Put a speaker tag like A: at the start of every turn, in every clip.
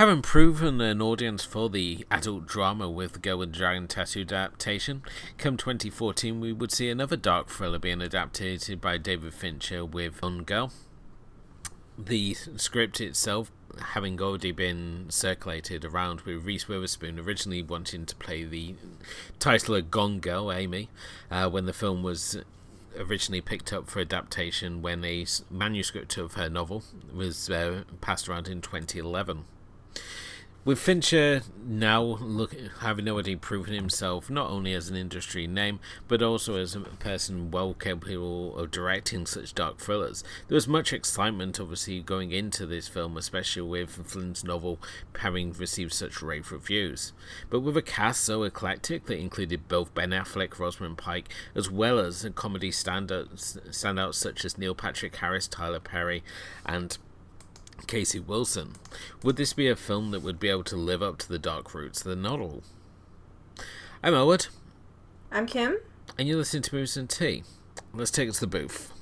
A: Having proven an audience for the adult drama with Girl with Dragon Tattoo adaptation, come 2014 we would see another dark thriller being adapted by David Fincher with Gone Girl. The script itself having already been circulated around with Reese Witherspoon originally wanting to play the title of Gone Girl, Amy, uh, when the film was originally picked up for adaptation when a manuscript of her novel was uh, passed around in 2011 with Fincher now look having already proven himself not only as an industry name but also as a person well capable of directing such dark thrillers, there was much excitement obviously going into this film, especially with Flynn's novel having received such rave reviews. But with a cast so eclectic that included both Ben Affleck, Rosamund Pike, as well as comedy standouts, standouts such as Neil Patrick Harris, Tyler Perry, and Casey Wilson. Would this be a film that would be able to live up to the dark roots of the novel? I'm Elwood.
B: I'm Kim.
A: And you're listening to Movies and Tea. Let's take it to the booth.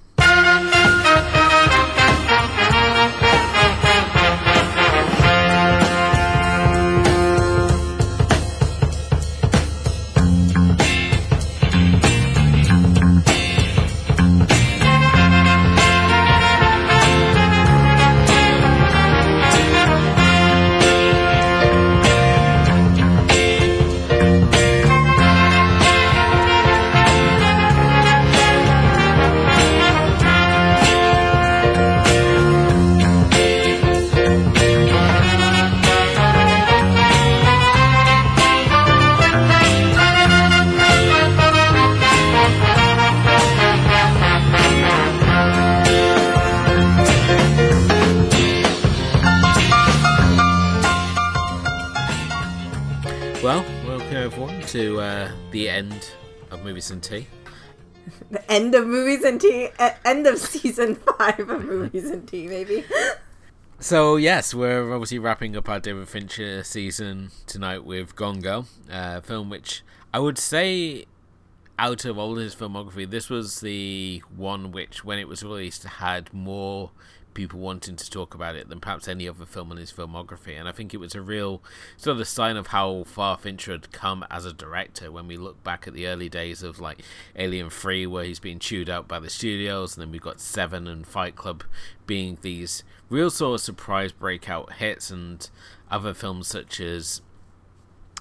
A: To uh, the end of Movies and Tea.
B: The end of Movies and Tea? End of season five of Movies and Tea, maybe?
A: So yes, we're obviously wrapping up our David Fincher season tonight with Gone Girl, a film which I would say, out of all his filmography, this was the one which, when it was released, had more people wanting to talk about it than perhaps any other film in his filmography. And I think it was a real sort of sign of how far Fincher had come as a director when we look back at the early days of like Alien 3, where he's being chewed out by the studios, and then we've got Seven and Fight Club being these real sort of surprise breakout hits, and other films such as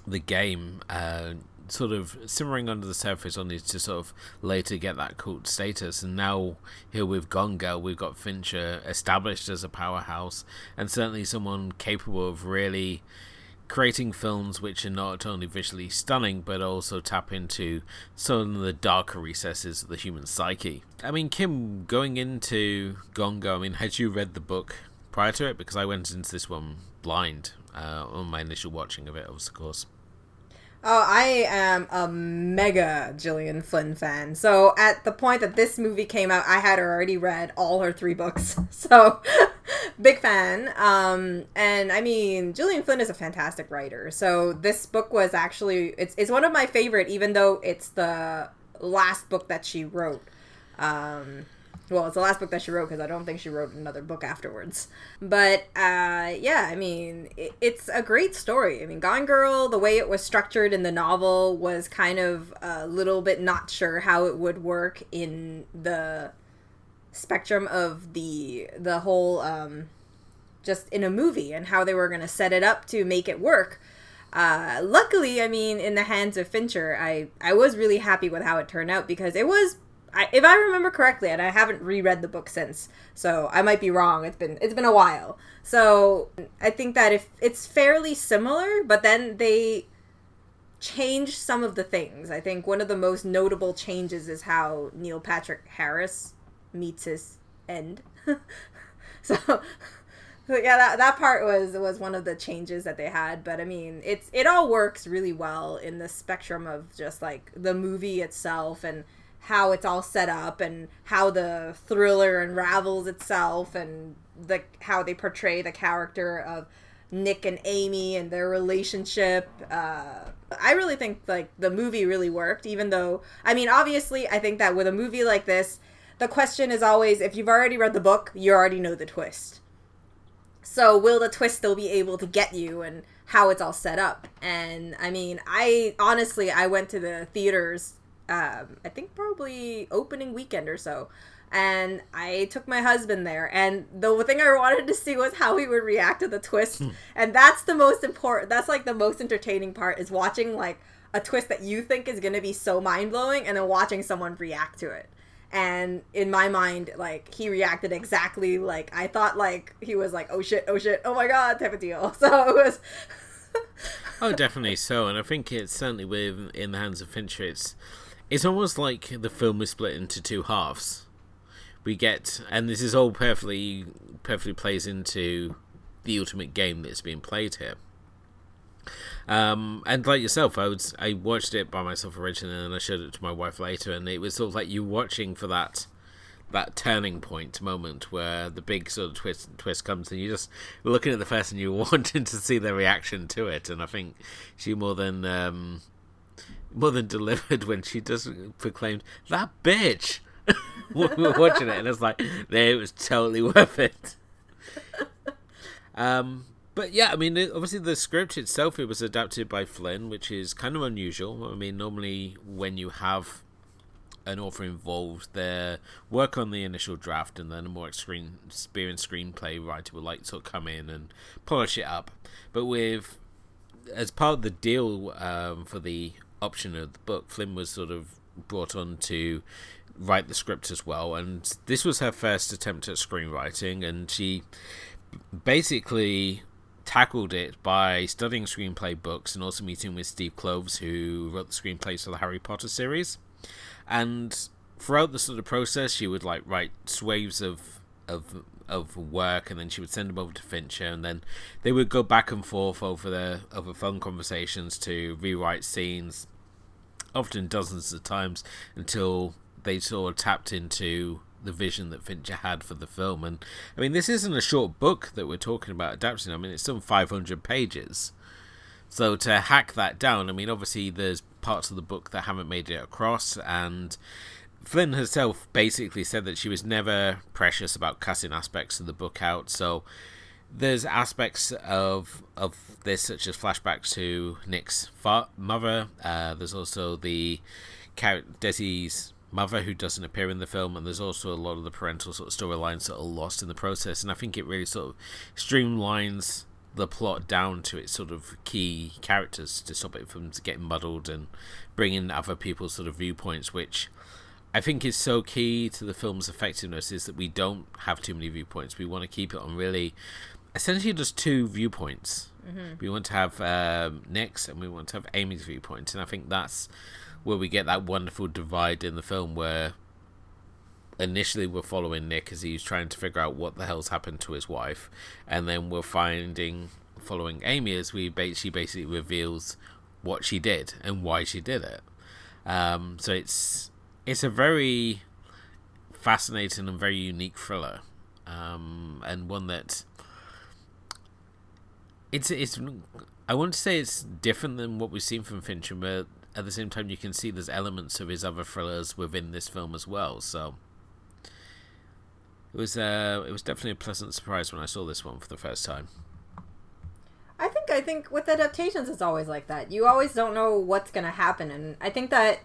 A: The Game. Uh, sort of simmering under the surface only to sort of later get that cult status. And now here with Gone Girl, we've got Fincher established as a powerhouse and certainly someone capable of really creating films which are not only visually stunning but also tap into some of the darker recesses of the human psyche. I mean, Kim, going into Gone Girl, I mean, had you read the book prior to it? Because I went into this one blind uh, on my initial watching of it, of course.
B: Oh, I am a mega Gillian Flynn fan. So at the point that this movie came out, I had already read all her three books. So big fan. Um, and I mean, Gillian Flynn is a fantastic writer. So this book was actually it's it's one of my favorite, even though it's the last book that she wrote. Um, well, it's the last book that she wrote because I don't think she wrote another book afterwards. But uh, yeah, I mean, it, it's a great story. I mean, Gone Girl, the way it was structured in the novel was kind of a little bit not sure how it would work in the spectrum of the the whole um, just in a movie and how they were going to set it up to make it work. Uh, luckily, I mean, in the hands of Fincher, I I was really happy with how it turned out because it was I, if I remember correctly, and I haven't reread the book since, so I might be wrong. It's been it's been a while. So I think that if it's fairly similar, but then they change some of the things. I think one of the most notable changes is how Neil Patrick Harris meets his end. so yeah, that, that part was was one of the changes that they had. But I mean, it's it all works really well in the spectrum of just like the movie itself and how it's all set up and how the thriller unravels itself and the how they portray the character of Nick and Amy and their relationship. Uh, I really think like the movie really worked, even though I mean, obviously, I think that with a movie like this, the question is always if you've already read the book, you already know the twist. So will the twist still be able to get you and how it's all set up? And I mean, I honestly I went to the theaters um, I think probably opening weekend or so. And I took my husband there, and the thing I wanted to see was how he would react to the twist.
A: Hmm.
B: and that's the most important. That's like the most entertaining part is watching like a twist that you think is gonna be so mind blowing, and then watching someone react to it. And in my mind, like he reacted exactly like I thought. Like he was like, "Oh shit! Oh shit! Oh my god!" type of deal. So it was.
A: Oh, definitely so, and I think it's certainly with in the hands of Fincher. It's it's almost like the film is split into two halves. We get, and this is all perfectly perfectly plays into the ultimate game that's being played here. Um, and like yourself, I was I watched it by myself originally, and I showed it to my wife later, and it was sort of like you watching for that that turning point moment where the big sort of twist twist comes, and you're just looking at the person you wanted to see their reaction to it, and I think she more than um, more than delivered when she just proclaimed that bitch. we were watching it, and it's like, there it was totally worth it. Um, but yeah, I mean, obviously the script itself it was adapted by Flynn, which is kind of unusual. I mean, normally when you have an author involved, they work on the initial draft, and then a more experienced screenplay writer will like sort of come in and polish it up. But with as part of the deal um, for the option of the book, Flynn was sort of brought on to write the script as well, and this was her first attempt at screenwriting, and she basically tackled it by studying screenplay books and also meeting with Steve Kloves, who wrote the screenplays for the Harry Potter series. And throughout the sort of process, she would like write swaves of of of work, and then she would send them over to Fincher, and then they would go back and forth over the over phone conversations to rewrite scenes, often dozens of times until they sort of tapped into the vision that Fincher had for the film. And I mean, this isn't a short book that we're talking about adapting. I mean, it's some 500 pages. So to hack that down, I mean, obviously there's parts of the book that haven't made it across, and Flynn herself basically said that she was never precious about cutting aspects of the book out. So there's aspects of of this such as flashbacks to Nick's fa- mother. Uh, there's also the char- Desi's mother who doesn't appear in the film, and there's also a lot of the parental sort of storylines that are lost in the process. And I think it really sort of streamlines the plot down to its sort of key characters to stop it from getting muddled and bringing other people's sort of viewpoints, which I think is so key to the film's effectiveness is that we don't have too many viewpoints. We want to keep it on really essentially just two viewpoints. We want to have um, Nick's and we want to have Amy's viewpoint, and I think that's where we get that wonderful divide in the film where initially we're following Nick as he's trying to figure out what the hell's happened to his wife, and then we're finding following Amy as we ba- she basically reveals what she did and why she did it. Um, so it's it's a very fascinating and very unique thriller, um, and one that it's it's I want to say it's different than what we've seen from Fincher, but at the same time you can see there's elements of his other thrillers within this film as well. So it was uh, it was definitely a pleasant surprise when I saw this one for the first time.
B: I think I think with adaptations it's always like that. You always don't know what's going to happen and I think that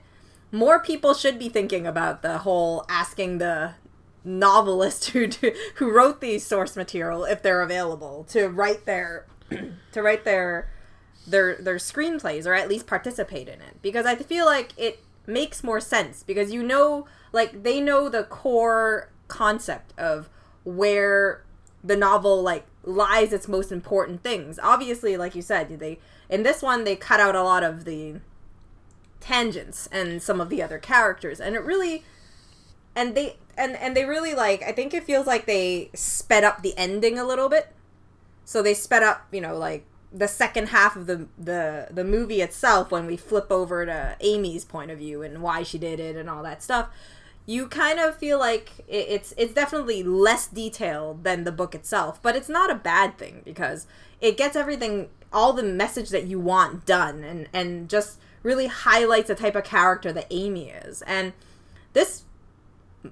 B: more people should be thinking about the whole asking the novelist who do, who wrote the source material if they're available to write their to write their their their screenplays or at least participate in it because I feel like it makes more sense because you know like they know the core concept of where the novel like lies its most important things. Obviously, like you said, they in this one they cut out a lot of the tangents and some of the other characters and it really and they and and they really like I think it feels like they sped up the ending a little bit. So they sped up, you know, like the second half of the the the movie itself when we flip over to Amy's point of view and why she did it and all that stuff. You kind of feel like it, it's it's definitely less detailed than the book itself, but it's not a bad thing because it gets everything all the message that you want done and and just really highlights the type of character that Amy is. And this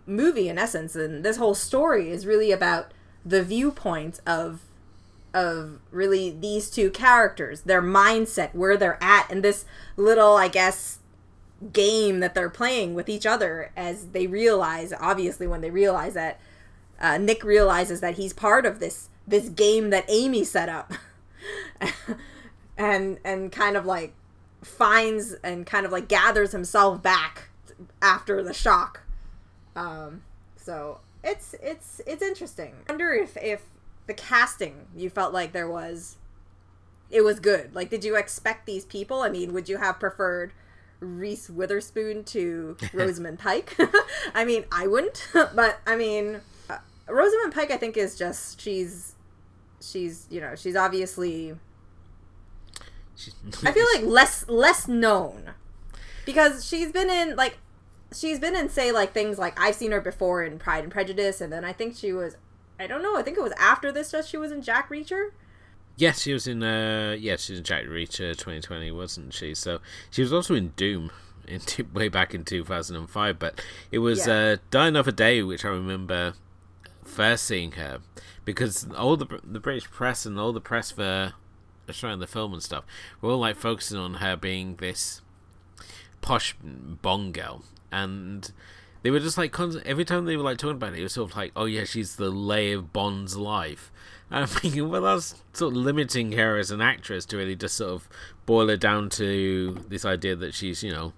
B: movie in essence and this whole story is really about the viewpoint of of really these two characters, their mindset, where they're at, and this little, I guess, game that they're playing with each other as they realize, obviously, when they realize that uh, Nick realizes that he's part of this this game that Amy set up, and and kind of like finds and kind of like gathers himself back after the shock. Um, so it's it's it's interesting. I wonder if if the casting you felt like there was it was good. Like, did you expect these people? I mean, would you have preferred Reese Witherspoon to Rosamund Pike? I mean, I wouldn't, but I mean, uh, Rosamund Pike, I think, is just she's she's you know she's obviously I feel like less less known because she's been in like she's been in say like things like I've seen her before in Pride and Prejudice, and then I think she was I don't know I think it was after this that she was in Jack Reacher.
A: Yes, she was in. Uh, yeah, she was in Jack Reacher 2020, wasn't she? So she was also in Doom in two, way back in 2005. But it was
B: Yeah.
A: uh, Die Another Day, which I remember first seeing her because all the the British press and all the press for showing the film and stuff we're all like focusing on her being this posh Bond girl, and they were just like constant, every time they were like talking about it, it was sort of like, oh yeah, she's the lay of Bond's life. And I'm thinking, well, that's sort of limiting her as an actress to really just sort of boil her down to this idea that she's, you know,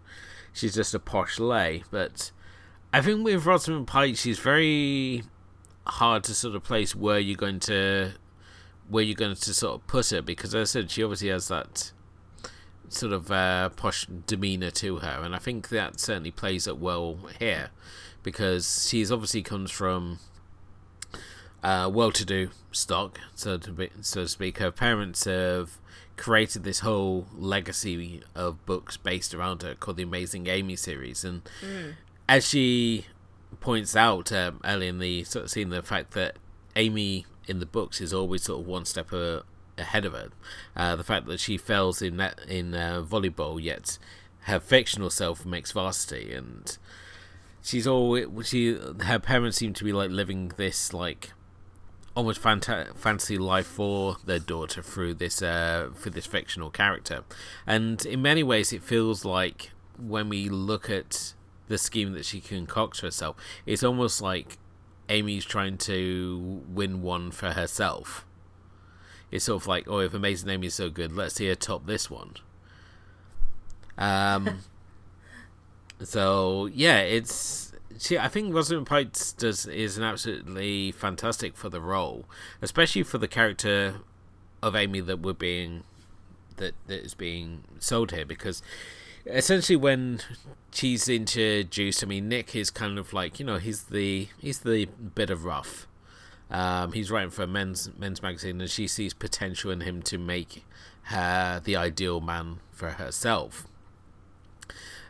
A: she's just a posh lay. But I think with Rosamund Pike, she's very hard to sort of place where you're going to where you're going to sort of put her because as I said she obviously has that sort of uh, posh demeanor to her and I think that certainly plays it well here because she's obviously comes from uh, well-to-do stock so to be, so to speak. Her parents have created this whole legacy of books based around her called the Amazing Amy series and as she points out um, early in the sort of scene, the fact that Amy in the books is always sort of one step uh, ahead of her. Uh, the fact that she fails in that in uh, volleyball, yet her fictional self makes varsity, and she's always she her parents seem to be like living this like almost fanta- fantasy life for their daughter through this uh through this fictional character and in many ways it feels like when we look at the scheme that she concocts herself it's almost like amy's trying to win one for herself it's sort of like oh if amazing amy's so good let's see her top this one um so yeah, it's she. I think Rosamund Pike does is an absolutely fantastic for the role, especially for the character of Amy that we're being that that is being sold here because essentially when she's introduced, I mean Nick is kind of like you know he's the he's the bit of rough. Um, he's writing for a men's men's magazine, and she sees potential in him to make her the ideal man for herself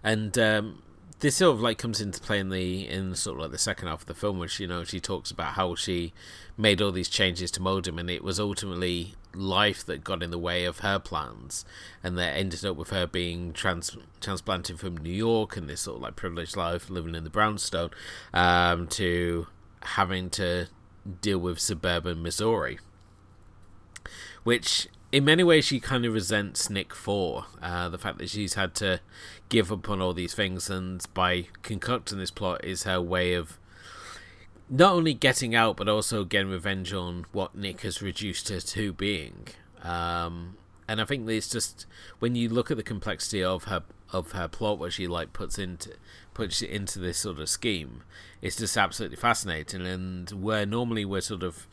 A: and um, this sort of like comes into play in the in sort of like the second half of the film, which you know she talks about how she made all these changes to mold him, and it was ultimately life that got in the way of her plans, and that ended up with her being trans transplanted from New York and this sort of like privileged life living in the brownstone, um, to having to deal with suburban Missouri. Which in many ways she kind of resents Nick for uh, the fact that she's had to give up on all these things, and by concocting this plot is her way of not only getting out but also getting revenge on what Nick has reduced her to being. Um, and I think it's just when you look at the complexity of her of her plot, what she like puts into puts it into this sort of scheme, it's just absolutely fascinating. And where normally we're sort of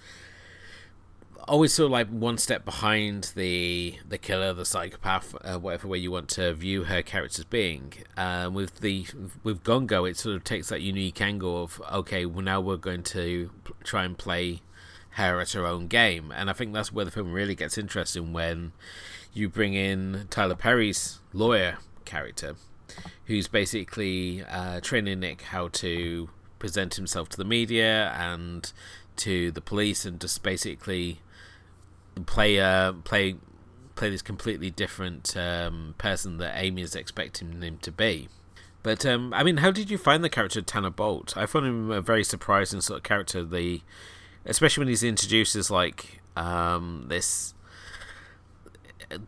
A: always sort of like one step behind the the killer, the psychopath, uh, whatever way you want to view her character as being. Uh, with the with Gone Girl, it sort of takes that unique angle of okay, well now we're going to try and play her at her own game, and I think that's where the film really gets interesting when you bring in Tyler Perry's lawyer character, who's basically uh, training Nick how to present himself to the media and to the police, and just basically play uh play play this completely different um, person that Amy is expecting him to be. But um, I mean, how did you find the character Tanner Bolt? I found him a very surprising sort of character. The especially when he's introduced as like Um, this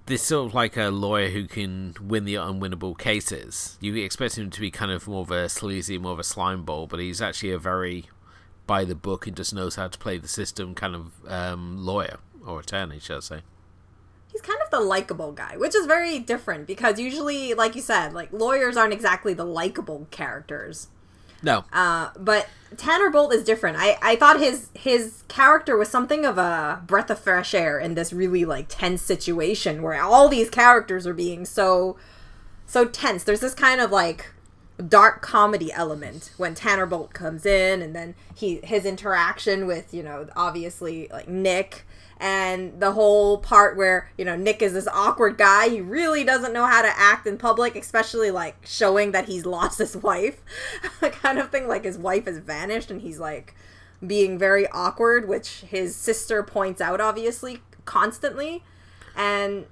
A: this sort of like a lawyer who can win the unwinnable cases. You expect him to be kind of more of a sleazy, more of a slime ball, but he's actually a very by the book and just knows how to play the system kind of um, lawyer or attorney, shall I say.
B: He's kind of the likable guy, which is very different because usually, like you said, like lawyers aren't exactly the likable characters.
A: No.
B: Uh, but Tanner Bolt is different. I, I thought his his character was something of a breath of fresh air in this really like tense situation where all these characters are being so so tense. There's this kind of like dark comedy element when Tanner Bolt comes in and then he his interaction with, you know, obviously like Nick and the whole part where you know Nick is this awkward guy. He really doesn't know how to act in public especially like showing that he's lost his wife kind of thing. Like his wife has vanished and he's like being very awkward which his sister points out obviously constantly. And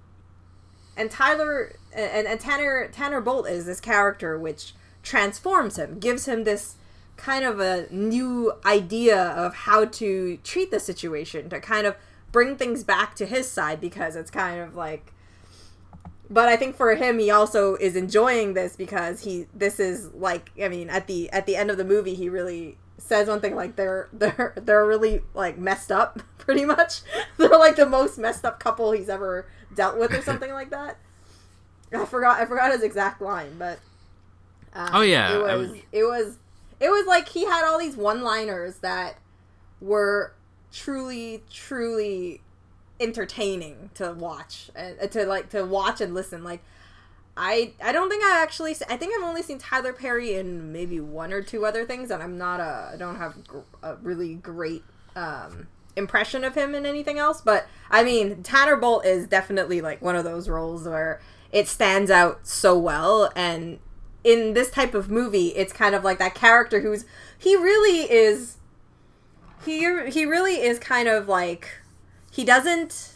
B: and Tyler and, and Tanner Tanner Bolt is this character which transforms him gives him this kind of a new idea of how to treat the situation to kind of bring things back to his side because it's kind of like but I think for him he also is enjoying this because he this is like I mean at the at the end of the movie he really says one thing like they're they're they're really like messed up pretty much. They're like the most messed up couple he's ever dealt with or something like that. I forgot I forgot his exact line but
A: um, oh yeah
B: it was, was it was it was like he had all these one liners that were truly, truly entertaining to watch and uh, to like to watch and listen. Like, I I don't think I actually I think I've only seen Tyler Perry in maybe one or two other things, and I'm not a I don't have a really great um, impression of him in anything else. But I mean, Tanner Bolt is definitely like one of those roles where it stands out so well and in this type of movie it's kind of like that character who's he really is he he really is kind of like he doesn't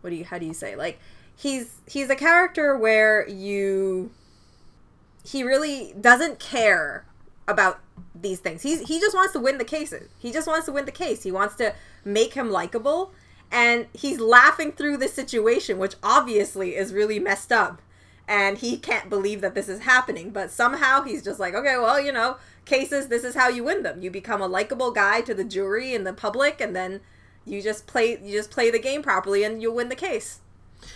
B: what do you how do you say like he's he's a character where you he really doesn't care about these things. He's he just wants to win the cases. He just wants to win the case. He wants to make him likable and he's laughing through the situation which obviously is really messed up and he can't believe that this is happening, but somehow he's just like, "Okay, well, you know, cases, this is how you win them. You become a likable guy to the jury and the public, and then you just play you just play the game properly, and you'll win the case.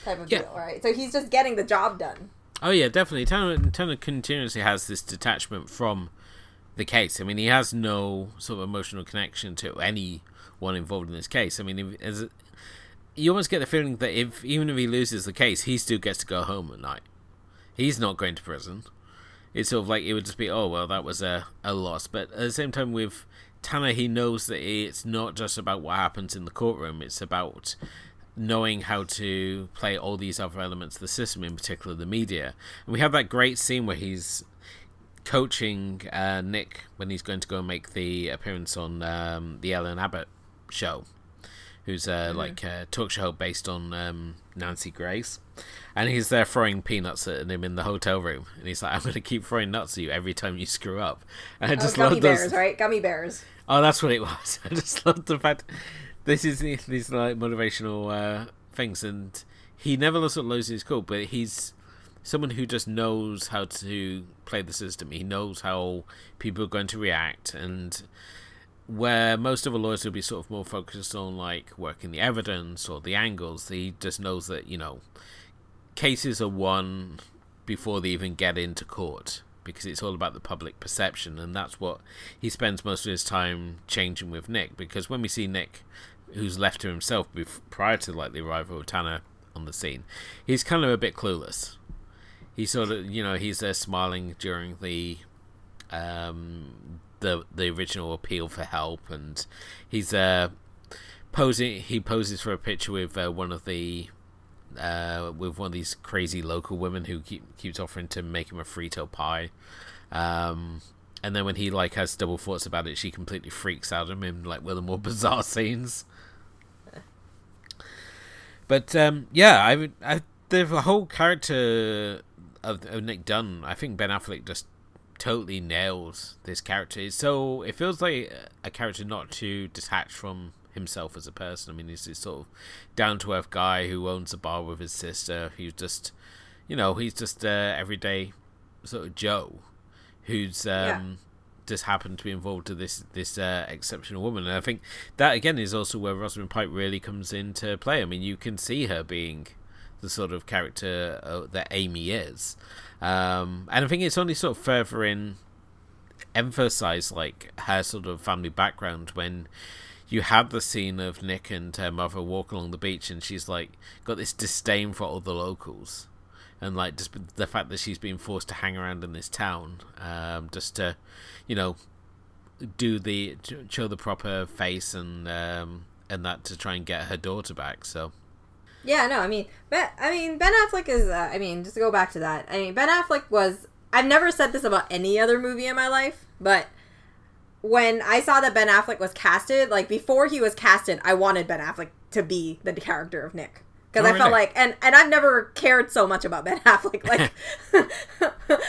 B: Type of yeah. deal, right? So he's just getting the job done.
A: Oh yeah, definitely. Tanner, Tanner continuously has this detachment from the case. I mean, he has no sort of emotional connection to anyone involved in this case. I mean, if, as you almost get the feeling that if even if he loses the case, he still gets to go home at night. He's not going to prison it's sort of like it would just be, oh well, that was a, a loss. But at the same time, with Tanner, he knows that it's not just about what happens in the courtroom; it's about knowing how to play all these other elements of the system, in particular the media. And we have that great scene where he's coaching uh, Nick when he's going to go and make the appearance on um, the Ellen Abbott show, who's uh, mm-hmm. like a talk show based on um, Nancy Grace and he's there throwing peanuts at him in the hotel room, and he's like, "I'm going to keep throwing nuts at you every time you screw up." And
B: I oh, just oh, gummy love bears, those... right? Gummy bears.
A: Oh, that's what it was. I just love the fact this is these like motivational uh, things, and he never loses his cool, but he's someone who just knows how to play the system. He knows how people are going to react, and where most of the lawyers will be sort of more focused on like working the evidence or the angles, he just knows that you know cases are won before they even get into court because it's all about the public perception and that's what he spends most of his time changing with Nick. Because when we see Nick who's left to himself prior to like the arrival of Tanner on the scene he's kind of a bit clueless. He sort of you know he's there smiling during the um the the original appeal for help and he's uh posing he poses for a picture with uh, one of the uh, with one of these crazy local women who keep, keeps offering to make him a frito pie. Um, and then when he like has double thoughts about it, she completely freaks out of him, like one of the more bizarre scenes. But um, yeah, I, I the whole character of, of Nick Dunne, I think Ben Affleck just totally nails this character. It's So it feels like a character not too detached from himself as a person. I mean, he's this sort of down to earth guy who owns a bar with his sister. He's just, you know, he's just uh, everyday sort of Joe, who's um, yeah. just happened to be involved to this this uh, exceptional woman. And I think that again is also where Rosamund Pike really comes into play. I mean, you can see her being the sort of character uh, that Amy is, um, and I think it's only sort of furthering emphasize like her sort of family background when you have the scene of Nick and her mother walk along the beach, and she's like got this disdain for all the locals, and like just the fact that she's being forced to hang around in this town, um, just to, you know, do the show the proper face and um, and that to try and get her daughter back. So.
B: Yeah, no, I mean, Ben, I mean, Ben Affleck is. Uh, I mean, just to go back to that. I mean, Ben Affleck was. I've never said this about any other movie in my life, but when I saw that Ben Affleck was casted, like before he was casted, I wanted Ben Affleck to be the character of Nick because oh, I felt like, and and I've never cared so much about Ben Affleck. Like,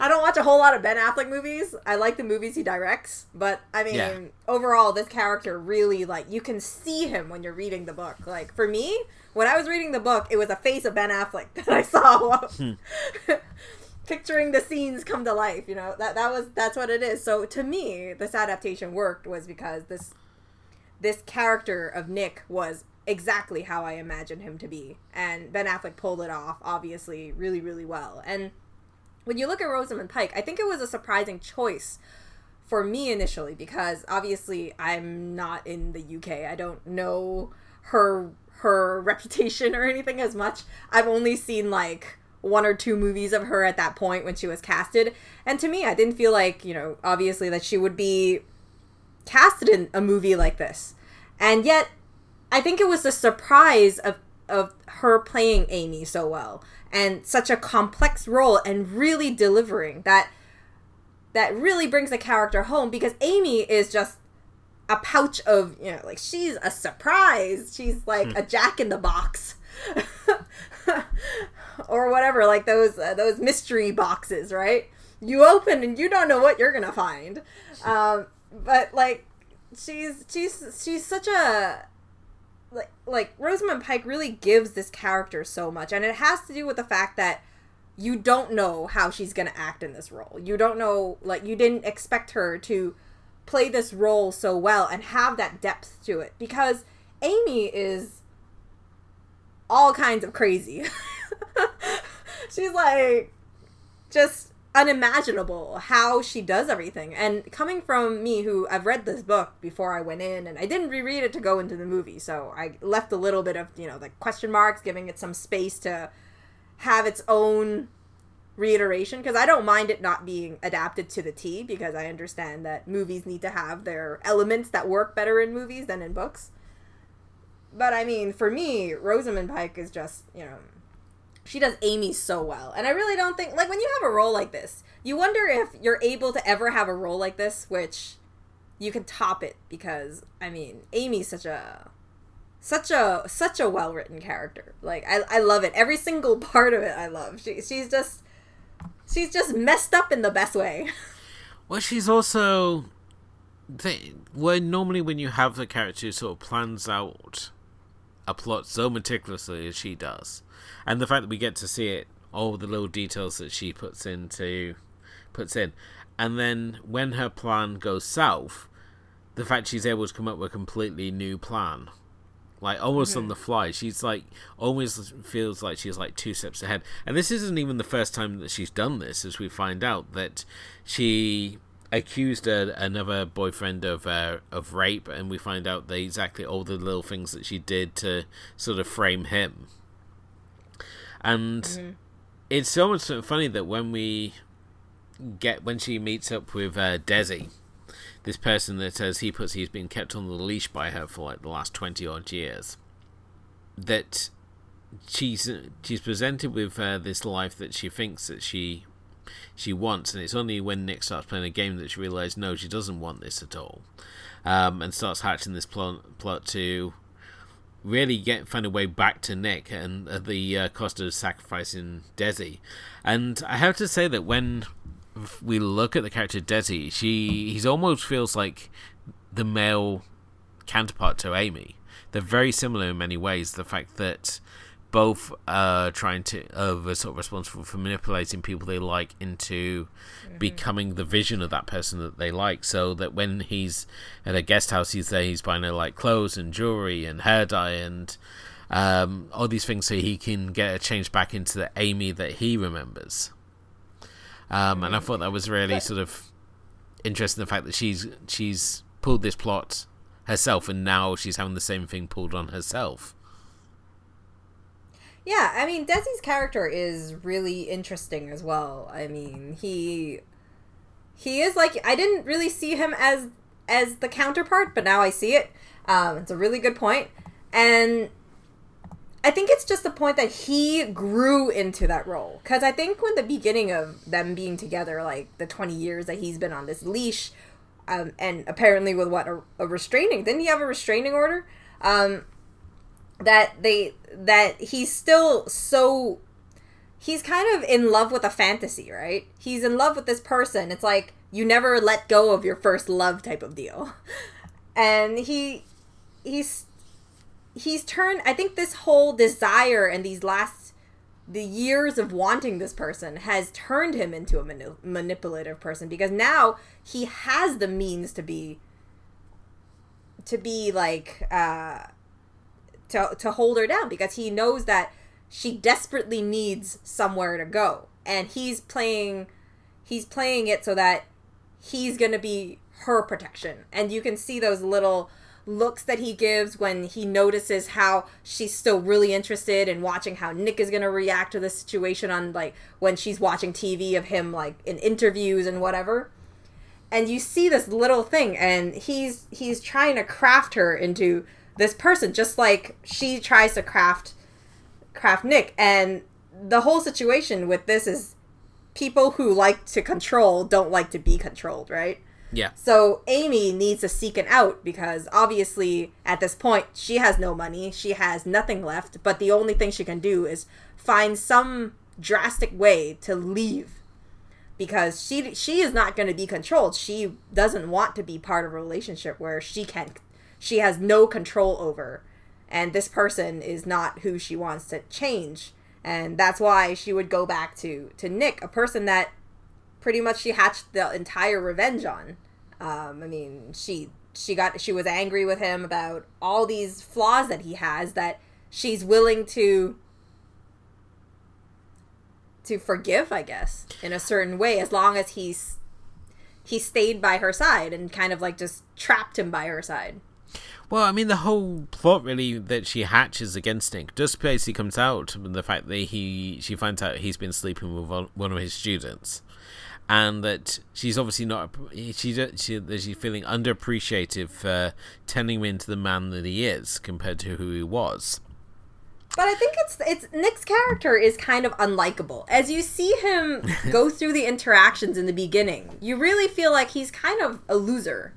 B: I don't watch a whole lot of Ben Affleck movies. I like the movies he directs, but I mean, yeah. overall, this character really like you can see him when you're reading the book. Like for me, when I was reading the book, it was a face of Ben Affleck that I saw. Hmm. picturing the scenes come to life you know? That that was that's what it is. So to me this adaptation worked was because this this character of nick was exactly how i imagined him to be. And ben affleck pulled it off obviously really really well. And when you look at rosamund pike i think it was a surprising choice for me initially because obviously i'm not in the uk i don't know her her reputation or anything as much i've only seen like one or two movies of her at that point when she was casted. And to me, I didn't feel like, you know, obviously that she would be casted in a movie like this. And yet, I think it was the surprise of of her playing Amy so well and such a complex role and really delivering that that really brings the character home because Amy is just a pouch of, you know, like she's a surprise. She's like hmm. a jack in the box. or whatever, like those uh, those mystery boxes, right? You open and you don't know what you're gonna find. Um, but like, she's she's she's such a like like Rosamund Pike really gives this character so much, and it has to do with the fact that you don't know how she's gonna act in this role. You don't know, like, you didn't expect her to play this role so well and have that depth to it because Amy is all kinds of crazy. She's like just unimaginable how she does everything. And coming from me, who I've read this book before I went in, and I didn't reread it to go into the movie, so I left a little bit of, you know, the question marks, giving it some space to have its own reiteration because I don't mind it not being adapted to the T because I understand that movies need to have their elements that work better in movies than in books. But I mean, for me, Rosamund Pike is just, you know, she does Amy so well. And I really don't think, like, when you have a role like this, you wonder if you're able to ever have a role like this, which you can top it because, I mean, Amy's such a. Such a such a well written character. Like I, I love it. Every single part of it I love. She she's just she's just messed up in the best way.
A: Well, she's also where normally when you have the character who sort of plans out a plot so meticulously as she does, and the fact that we get to see it, all the little details that she puts into, puts in, and then when her plan goes south, the fact she's able to come up with a completely new plan, like almost mm-hmm. on the fly. She's like always feels like she's like two steps ahead. And this isn't even the first time that she's done this, as we find out that she accused a, another boyfriend of uh, of rape, and we find out that exactly all the little things that she did to sort of frame him. And mm-hmm. it's so much funny that when we get when she meets up with uh, Desi, this person that says he puts he's been kept on the leash by her for like the last twenty odd years, that she's she's presented with uh, this life that she thinks that she she wants, and it's only when Nick starts playing a game that she realizes no, she doesn't want this at all, um, and starts hatching this plot, plot to really get find a way back to Nick and at the uh, cost of sacrificing Desi. And I have to say that when we look at the character Desi, she he's almost feels like the male counterpart to Amy. They're very similar in many ways. The fact that both are trying to uh, sort of responsible for manipulating people they like into mm-hmm. becoming the vision of that person that they like so that when he's at a guest house he's there he's buying her like clothes and jewelry and hair dye and um, all these things so he can get a change back into the amy that he remembers um, and i thought that was really sort of interesting the fact that she's she's pulled this plot herself and now she's having the same thing pulled on herself
B: yeah, I mean, Desi's character is really interesting as well. I mean, he he is like I didn't really see him as as the counterpart, but now I see it. Um, it's a really good point, and I think it's just the point that he grew into that role. Because I think when the beginning of them being together, like the twenty years that he's been on this leash, um, and apparently with what a, a restraining didn't he have a restraining order? Um, that they that he's still so he's kind of in love with a fantasy, right? He's in love with this person. It's like you never let go of your first love type of deal. And he he's he's turned I think this whole desire and these last the years of wanting this person has turned him into a mani- manipulative person because now he has the means to be to be like uh to to hold her down because he knows that she desperately needs somewhere to go. And he's playing he's playing it so that he's going to be her protection. And you can see those little looks that he gives when he notices how she's still really interested in watching how Nick is going to react to the situation on like when she's watching TV of him like in interviews and whatever. And you see this little thing and he's he's trying to craft her into this person just like she tries to craft craft Nick and the whole situation with this is people who like to control don't like to be controlled, right?
A: Yeah.
B: So Amy needs to seek an out because obviously at this point she has no money, she has nothing left, but the only thing she can do is find some drastic way to leave because she she is not going to be controlled. She doesn't want to be part of a relationship where she can she has no control over and this person is not who she wants to change and that's why she would go back to to Nick a person that pretty much she hatched the entire revenge on. Um, I mean she she got she was angry with him about all these flaws that he has that she's willing to to forgive I guess in a certain way as long as he's he stayed by her side and kind of like just trapped him by her side.
A: Well, I mean, the whole plot really that she hatches against Nick just basically comes out from the fact that he she finds out he's been sleeping with one of his students, and that she's obviously not she, she she's feeling underappreciated for turning him into the man that he is compared to who he was.
B: But I think it's it's Nick's character is kind of unlikable. As you see him go through the interactions in the beginning, you really feel like he's kind of a loser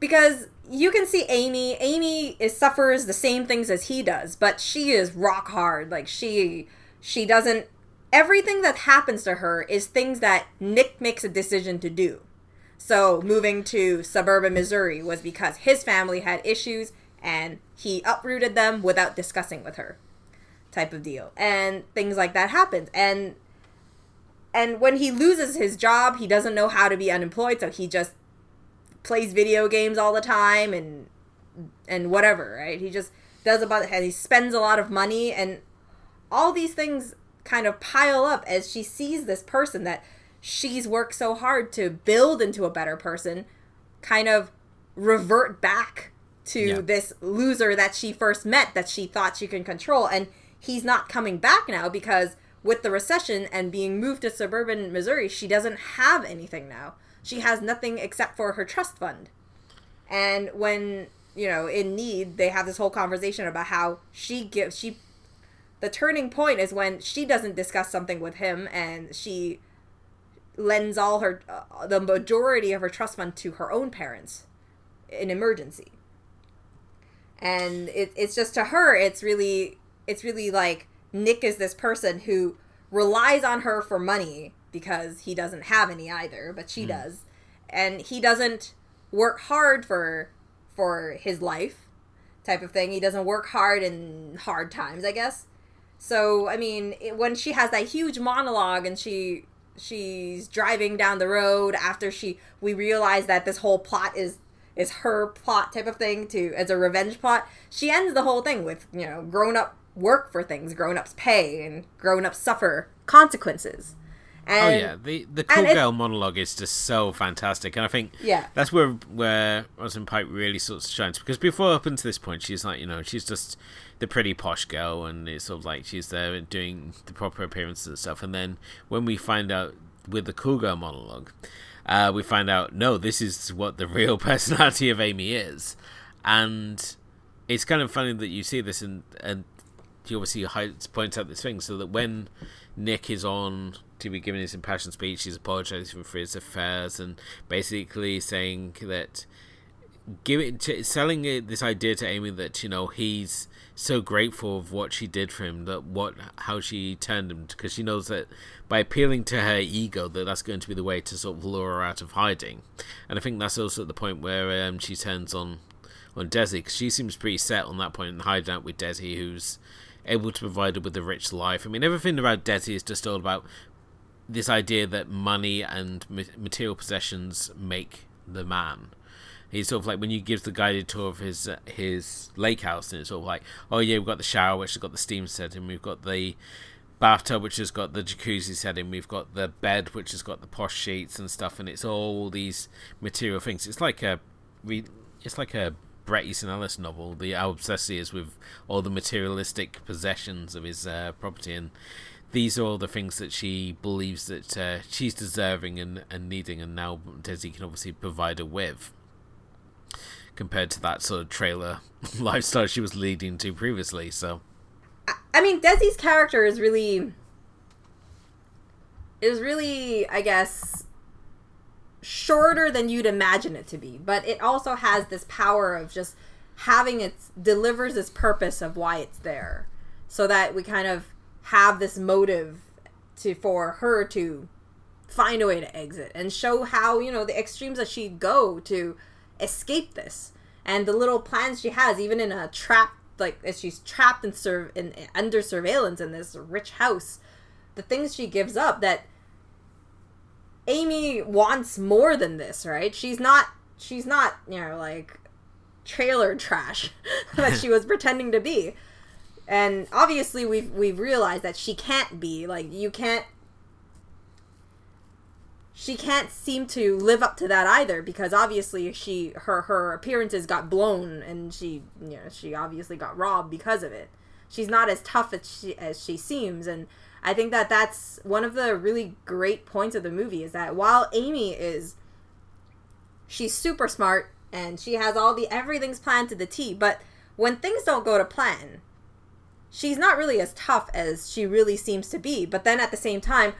B: because you can see Amy. Amy is suffers the same things as he does, but she is rock hard. Like she she doesn't everything that happens to her is things that Nick makes a decision to do. So moving to suburban Missouri was because his family had issues and he uprooted them without discussing with her. Type of deal. And things like that happened. And and when he loses his job, he doesn't know how to be unemployed, so he just plays video games all the time and and whatever, right? He just does about and he spends a lot of money and all these things kind of pile up as she sees this person that she's worked so hard to build into a better person kind of revert back to yeah. this loser that she first met that she thought she can control and he's not coming back now because with the recession and being moved to suburban Missouri she doesn't have anything now she has nothing except for her trust fund. And when, you know, in need, they have this whole conversation about how she gives, she, the turning point is when she doesn't discuss something with him and she lends all her, uh, the majority of her trust fund to her own parents in emergency. And it, it's just to her, it's really, it's really like Nick is this person who relies on her for money because he doesn't have any either, but she mm. does. And he doesn't work hard for for his life type of thing. He doesn't work hard in hard times, I guess. So, I mean, it, when she has that huge monologue and she she's driving down the road after she we realize that this whole plot is is her plot type of thing to as a revenge plot. She ends the whole thing with, you know, grown up work for things, grown ups pay and grown ups suffer consequences.
A: And, oh yeah, the the cool girl monologue is just so fantastic, and I think
B: yeah.
A: that's where where Rosamund Pike really sort of shines because before up until this point she's like you know she's just the pretty posh girl and it's sort of like she's there doing the proper appearances and stuff, and then when we find out with the cool girl monologue, uh, we find out no, this is what the real personality of Amy is, and it's kind of funny that you see this and and he obviously points out this thing so that when Nick is on to be giving his impassioned speech, he's apologizing for his affairs and basically saying that giving to, selling this idea to Amy that you know he's so grateful of what she did for him that what how she turned him because she knows that by appealing to her ego that that's going to be the way to sort of lure her out of hiding. And I think that's also at the point where um, she turns on on Desi because she seems pretty set on that point and hiding out with Desi who's able to provide her with a rich life. I mean, everything about Desi is just all about this idea that money and material possessions make the man. He's sort of like when you give the guided tour of his uh, his lake house, and it's sort of like, oh yeah, we've got the shower which has got the steam setting, we've got the bathtub which has got the jacuzzi setting, we've got the bed which has got the posh sheets and stuff, and it's all these material things. It's like a, it's like a Bret Easton Ellis novel, the how obsessed he is with all the materialistic possessions of his uh, property, and these are all the things that she believes that uh, she's deserving and, and needing, and now Desi can obviously provide her with. Compared to that sort of trailer lifestyle she was leading to previously, so.
B: I mean, Desi's character is really is really, I guess, shorter than you'd imagine it to be, but it also has this power of just having it delivers this purpose of why it's there, so that we kind of have this motive to for her to find a way to exit and show how you know the extremes that she'd go to escape this. And the little plans she has even in a trap like as she's trapped and serve in under surveillance in this rich house the things she gives up that Amy wants more than this, right? She's not she's not, you know, like trailer trash that she was pretending to be. And obviously we've we've realized that she can't be. Like you can't she can't seem to live up to that either because obviously she her her appearances got blown and she you know she obviously got robbed because of it. She's not as tough as she as she seems and I think that that's one of the really great points of the movie is that while Amy is she's super smart and she has all the everything's planned to the T, but when things don't go to plan, she's not really as tough as she really seems to be. But then at the same time,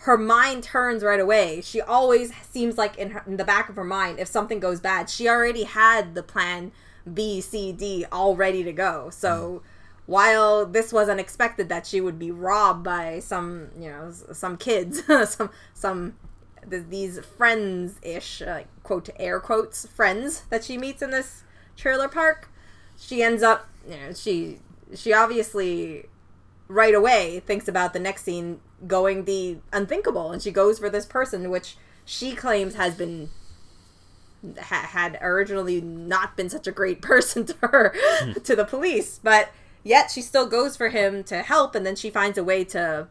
B: her mind turns right away. She always seems like in, her, in the back of her mind, if something goes bad, she already had the plan B, C, D all ready to go. So. Mm. While this was unexpected that she would be robbed by some you know some kids some some these friends ish like quote air quotes friends that she meets in this trailer park she ends up you know she she obviously right away thinks about the next scene going the unthinkable and she goes for this person which she claims has been ha- had originally not been such a great person to her hmm. to the police but Yet she still goes for him to help, and then she finds a way to